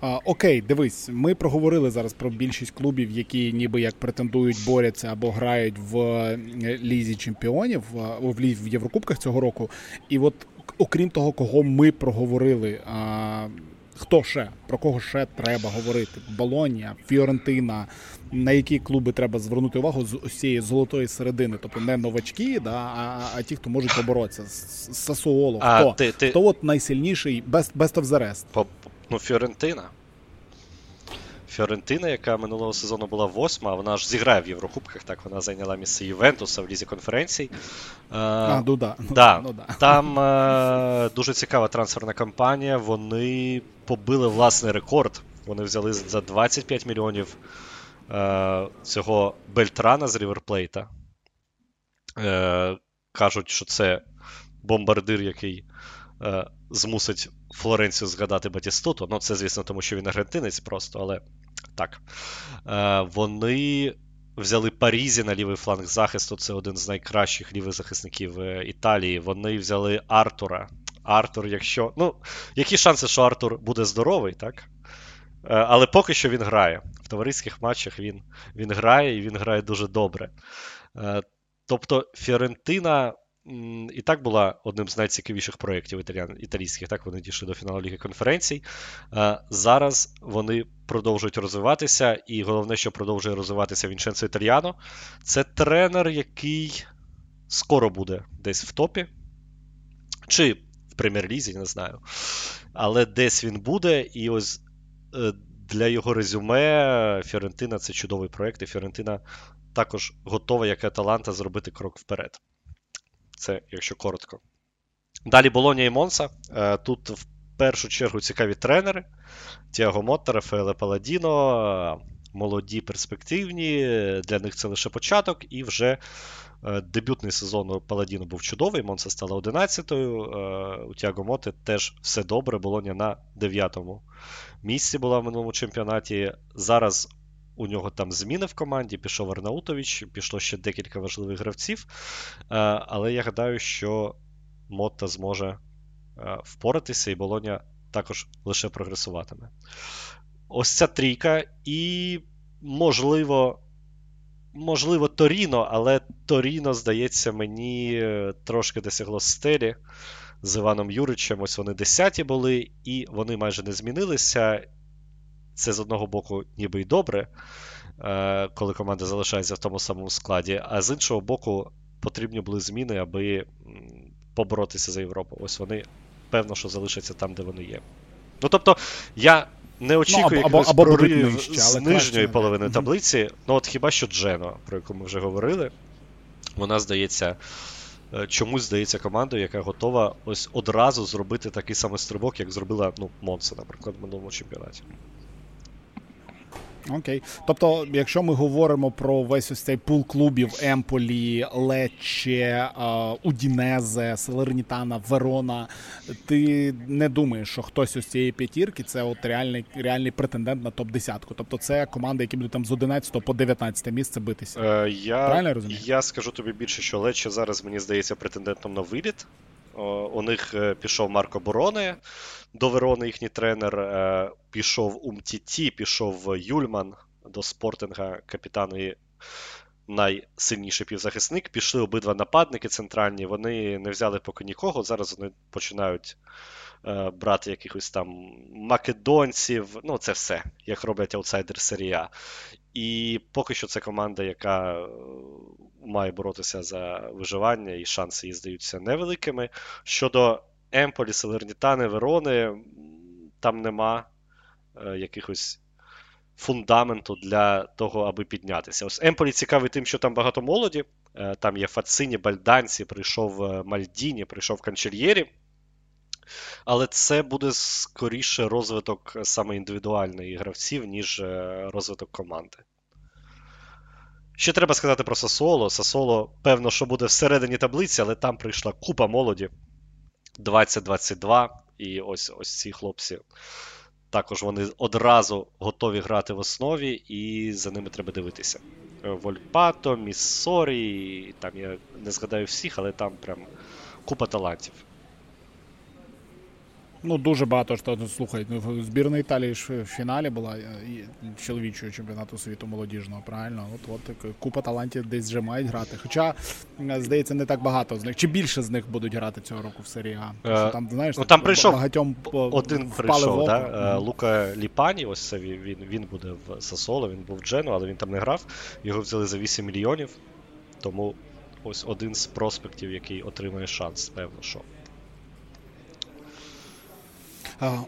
А, окей, дивись, ми проговорили зараз про більшість клубів, які ніби як претендують, борються або грають в е, лізі чемпіонів, в в Єврокубках цього року. І от окрім того, кого ми проговорили, а, хто ще? Про кого ще треба говорити? Болонія, Фіорентина, на які клуби треба звернути увагу з усієї золотої середини, тобто не новачки, да, а, а ті, хто можуть поборотися. з Сасуоло, А, хто? ти- ти- Хто от найсильніший, best, best of the rest? По, ну, Фіорентина. Фіорентина, яка минулого сезону була восьма, вона ж зіграє в Єврокубках, так вона зайняла місце Ювентуса в лізі конференцій. Е, А, ну да. Да, ну, да. Там е, дуже цікава трансферна кампанія. Вони побили власний рекорд. Вони взяли за 25 мільйонів е, цього Бельтрана з Ріверплейта. Е, кажуть, що це бомбардир, який е, змусить Флоренцію згадати Батістуту. Ну, це, звісно, тому що він аргентинець просто, але так. Е, вони взяли Парізі на лівий фланг захисту. Це один з найкращих лівих захисників е, Італії. Вони взяли Артура. Артур, якщо. Ну, які шанси, що Артур буде здоровий, так? Е, Але поки що він грає. В товариських матчах він, він грає і він грає дуже добре. Тобто Фіорентина і так була одним з найцікавіших проєктів італійських. Так, вони дійшли до фіналу Ліги конференцій. Е, Зараз вони продовжують розвиватися, і головне, що продовжує розвиватися Вінченцо Італіано. Це тренер, який скоро буде десь в топі. Чи в прем'єр-лізі, не знаю. Але десь він буде, і ось е, для його резюме Фіорентина це чудовий проєкт, і Фіорентина також готова, як і Аталанта, зробити крок вперед. Це якщо коротко. Далі Болонія і Монса. Е, Тут в першу чергу цікаві тренери. Тіаго Мотта, Рафаеле Паладіно, молоді, перспективні. Для них це лише початок, і вже е, дебютний сезон у Паладіно був чудовий. Монса стала 11-ю. Е, у Тіаго Моти теж все добре. Болоня на 9-му місці була в минулому чемпіонаті. Зараз у нього там зміни в команді. Пішов Арнаутович, пішло ще декілька важливих гравців. Е, але я гадаю, що Мотта зможе впоратися, і Болоня також лише прогресуватиме. Ось ця трійка, і, можливо, можливо, Торіно, але Торіно, здається, мені трошки досягло стелі з Іваном Юричем. Ось вони десяті були, і вони майже не змінилися. Це з одного боку, ніби й добре, е, коли команда залишається в тому самому складі, а з іншого боку, потрібні були зміни, аби поборотися за Європу. Ось вони, певно, що залишаться там, де вони є. Ну тобто, я не очікую ну, або, або прорив нижче, з нижньої половини не. таблиці. Ну, от хіба що Джено, про яку ми вже говорили, вона здається. Е, чомусь здається командою, яка готова ось одразу зробити такий самий стрибок, як зробила ну, Монса, наприклад, в минулому чемпіонаті. Окей. Тобто, якщо ми говоримо про весь ось цей пул клубів Емполі, Лече, Удінезе, Селернітана, Верона, ти не думаєш, що хтось із цієї п'ятірки це от реальний реальний претендент на топ-10. Тобто це команди, які будуть там з 11 по 19 місце битися. Е, я, Правильно я розумію? Я скажу тобі більше, що Лече зараз мені здається претендентом на виліт. У них е, пішов Марко Бороне до Верони, їхній тренер. Е, пішов Умтіті, пішов Юльман до спортинга капітан і найсильніший півзахисник. Пішли обидва нападники центральні. Вони не взяли поки нікого. Зараз вони починають е, брати якихось там македонців. Ну, це все, як роблять аутсайдер серія. І поки що це команда, яка е, має боротися за виживання, і шанси їй здаються невеликими. Щодо Емполі, Селернітани, Верони, там нема е, якихось фундаменту для того, аби піднятися. Ось Емполі цікавий тим, що там багато молоді. Е, там є Фацині, Бальданці, прийшов е, Мальдіні, прийшов Канчельєрі. Але це буде скоріше розвиток саме індивідуальної гравців, ніж розвиток команди. Ще треба сказати про Сасоло. Сасоло, певно, що буде всередині таблиці, але там прийшла купа молоді 20-22. І ось ось ці хлопці. Також вони одразу готові грати в основі, і за ними треба дивитися. Вольпато, Міссорі, там я не згадаю всіх, але там прям купа талантів. Ну, дуже багато що слухай, ну, збірна Італії ж в фіналі була е, чоловічого чемпіонату світу молодіжного, правильно? От от купа талантів десь вже мають грати. Хоча, здається, не так багато з них. Чи більше з них будуть грати цього року в серії А? Е, там, знаєш, ну, там прийшов багатьом один прийшов, да? Mm-hmm. Лука Ліпані, ось це він він буде в Сасоло, він був в Джену, але він там не грав. Його взяли за 8 мільйонів. Тому ось один з проспектів, який отримує шанс, певно, що.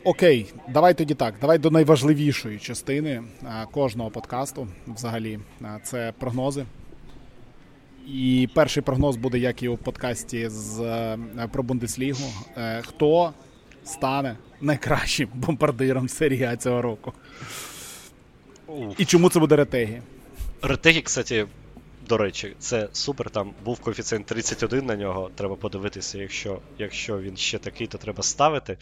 Окей, давай тоді так. Давай до найважливішої частини кожного подкасту. Взагалі, це прогнози. І перший прогноз буде, як і у подкасті з е, про Бундеслігу. Е, хто стане найкращим бомбардиром серії А цього року? І чому це буде ретегі? Ретегі, кстати, до речі, це супер. Там був коефіцієнт 31 на нього. Треба подивитися, якщо якщо він ще такий, то треба ставити.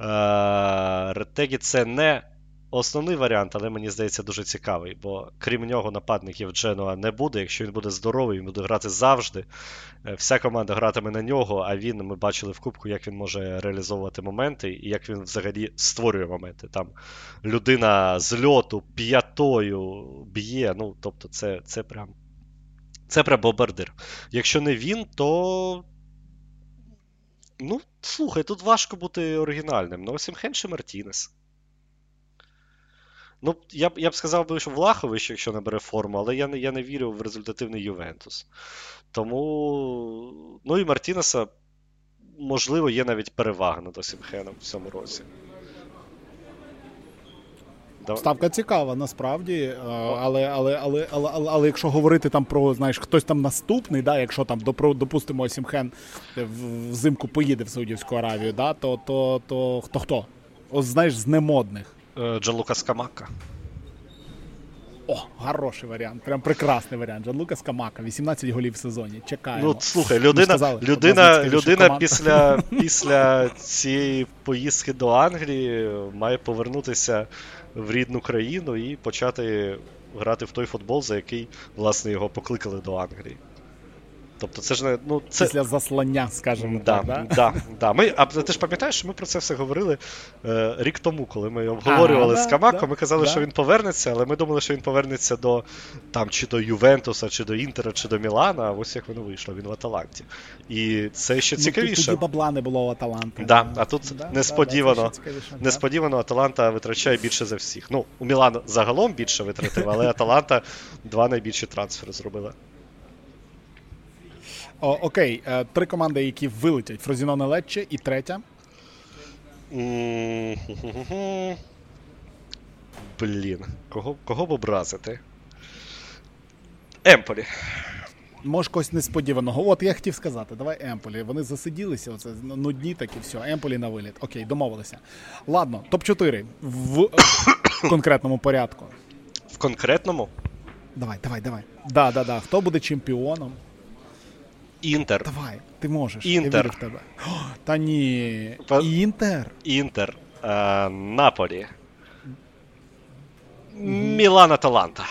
Е, Ретегі це не основний варіант, але мені здається дуже цікавий. Бо крім нього, нападників Дженуа не буде. Якщо він буде здоровий, він буде грати завжди. Е, вся команда гратиме на нього, а він, ми бачили в Кубку, як він може реалізовувати моменти і як він взагалі створює моменти. Там людина з льоту п'ятою б'є. Ну, тобто, це, це прям. Це прям бомбардир. Якщо не він, то. Ну, слухай, тут важко бути оригінальним. Ну, Осімхен чи Мартінес. Ну, я б я б сказав, що Влахович, якщо набере форму, але я не я не вірю в результативний Ювентус. Тому. Ну і Мартінеса, можливо, є навіть перевага над Осімхеном в цьому році. Ставка цікава, насправді. Але але, але, але, але, але якщо говорити там про знаєш, хтось там наступний, да, якщо там допустимо Сімхен взимку поїде в Саудівську Аравію, да, то то, то хто хто? О, знаєш, з немодних. Е, Джалука Скамака. О, хороший варіант. Прям прекрасний варіант. Джанлука Скамака, 18 голів в сезоні. Чекаємо. Ну, слухай, людина сказали, людина, людина після після цієї поїздки до Англії має повернутися в рідну країну і почати грати в той футбол, за який, власне, його покликали до Англії. Тобто це ж не. ну, це... Після заслання, скажімо да, так. Да? Да, да. Ми, А ти ж пам'ятаєш, що ми про це все говорили е, рік тому, коли ми обговорювали ага, з Камако, да, ми казали, да. що він повернеться, але ми думали, що він повернеться до там, чи до Ювентуса, чи до Інтера, чи до Мілана, а ось як воно вийшло, він в Аталанті. І це ще цікавіше. Ну, тоді бабла не було у Аталанти. Да, а тут да, несподівано, да, да, несподівано Аталанта витрачає більше за всіх. Ну, у Мілан загалом більше витратив, але Аталанта два найбільші трансфери зробила. О, окей, е, три команди, які вилетять: Фрозіноне Лечче і третя. Блін, кого кого б образити? Емполі. Може, когось несподіваного. От я хотів сказати, давай Емполі. Вони засиділися, оце нудні такі, все, Емполі на виліт. Окей, домовилися. Ладно, топ-4 в конкретному порядку. В конкретному? Давай, давай, давай. Да, да, да. Хто буде чемпіоном? Інтер. Давай, ти можеш. Інтер. Я вірю в тебе. О, та ні. Інтер. Інтер. Е, Наполі. Мілана Аталанта.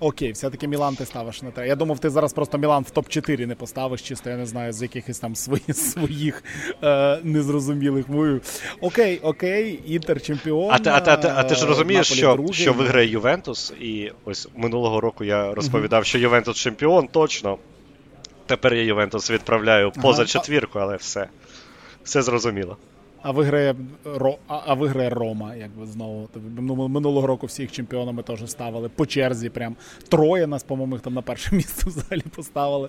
Окей, все-таки Мілан ти ставиш на те. Я думав, ти зараз просто Мілан в топ-4 не поставиш, чисто я не знаю, з якихось там своїх, своїх е, незрозумілих мовів. Окей, окей, Інтер чемпіон. А ти, а, ти, а, ти, а ти ж е, розумієш, що, другий. що виграє Ювентус, і ось минулого року я розповідав, що Ювентус чемпіон, точно. Тепер я Ювентус відправляю поза Ага. четвірку, але все. Все зрозуміло. А виграє Ро, а, виграє Рома, якби знову. Ну, Минулого року всіх чемпіонами теж ставили по черзі. Прям троє нас, по-моєму, їх там на перше місце взагалі поставили.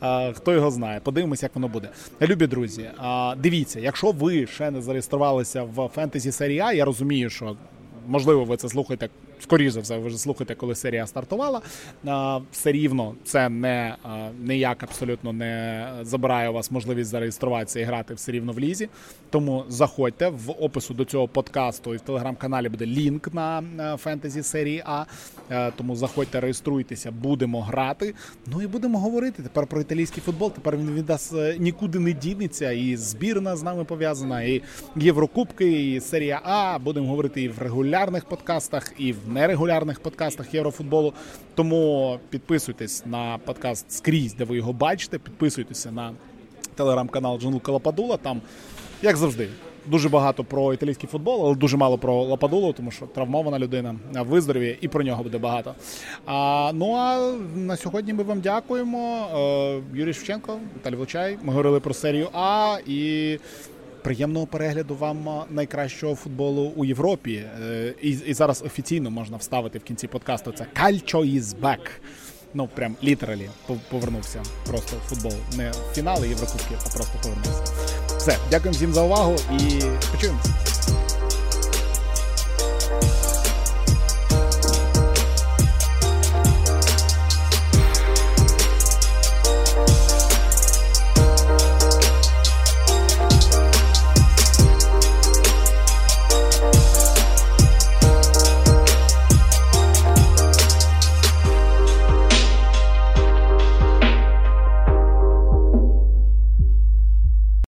А, хто його знає? Подивимось, як воно буде. Любі друзі, а, дивіться, якщо ви ще не зареєструвалися в фентезі серія, я розумію, що. Можливо, ви це слухаєте скоріше за все, ви вже слухаєте, коли серія стартувала. Все рівно це не ніяк абсолютно не забирає у вас можливість зареєструватися і грати все рівно в лізі. Тому заходьте в опису до цього подкасту і в телеграм-каналі буде лінк на фентезі серії А. Е, Тому заходьте, реєструйтеся, будемо грати. Ну і будемо говорити тепер про італійський футбол. Тепер він від нас е, нікуди не дінеться. І збірна з нами пов'язана, і Єврокубки, і серія А. Будемо говорити і в регулярних подкастах, і в нерегулярних подкастах Єврофутболу. Тому підписуйтесь на подкаст скрізь, де ви його бачите. Підписуйтеся на телеграм-канал Джанлука Лападула. Там, як завжди, дуже багато про італійський футбол, але дуже мало про Лападулу, тому що травмована людина виздоровіє, і про нього буде багато. А, ну а на сьогодні ми вам дякуємо. Е, Юрій Шевченко, Віталій Волчай. Ми говорили про серію А і. Приємного перегляду вам найкращого футболу у Європі. Е, І, і зараз офіційно можна вставити в кінці подкасту. Це Calcio is back. Ну прям літералі повернувся просто футбол. Не в фінали Єврокубки, а просто повернувся. Все, дякую всім за увагу і почуємося.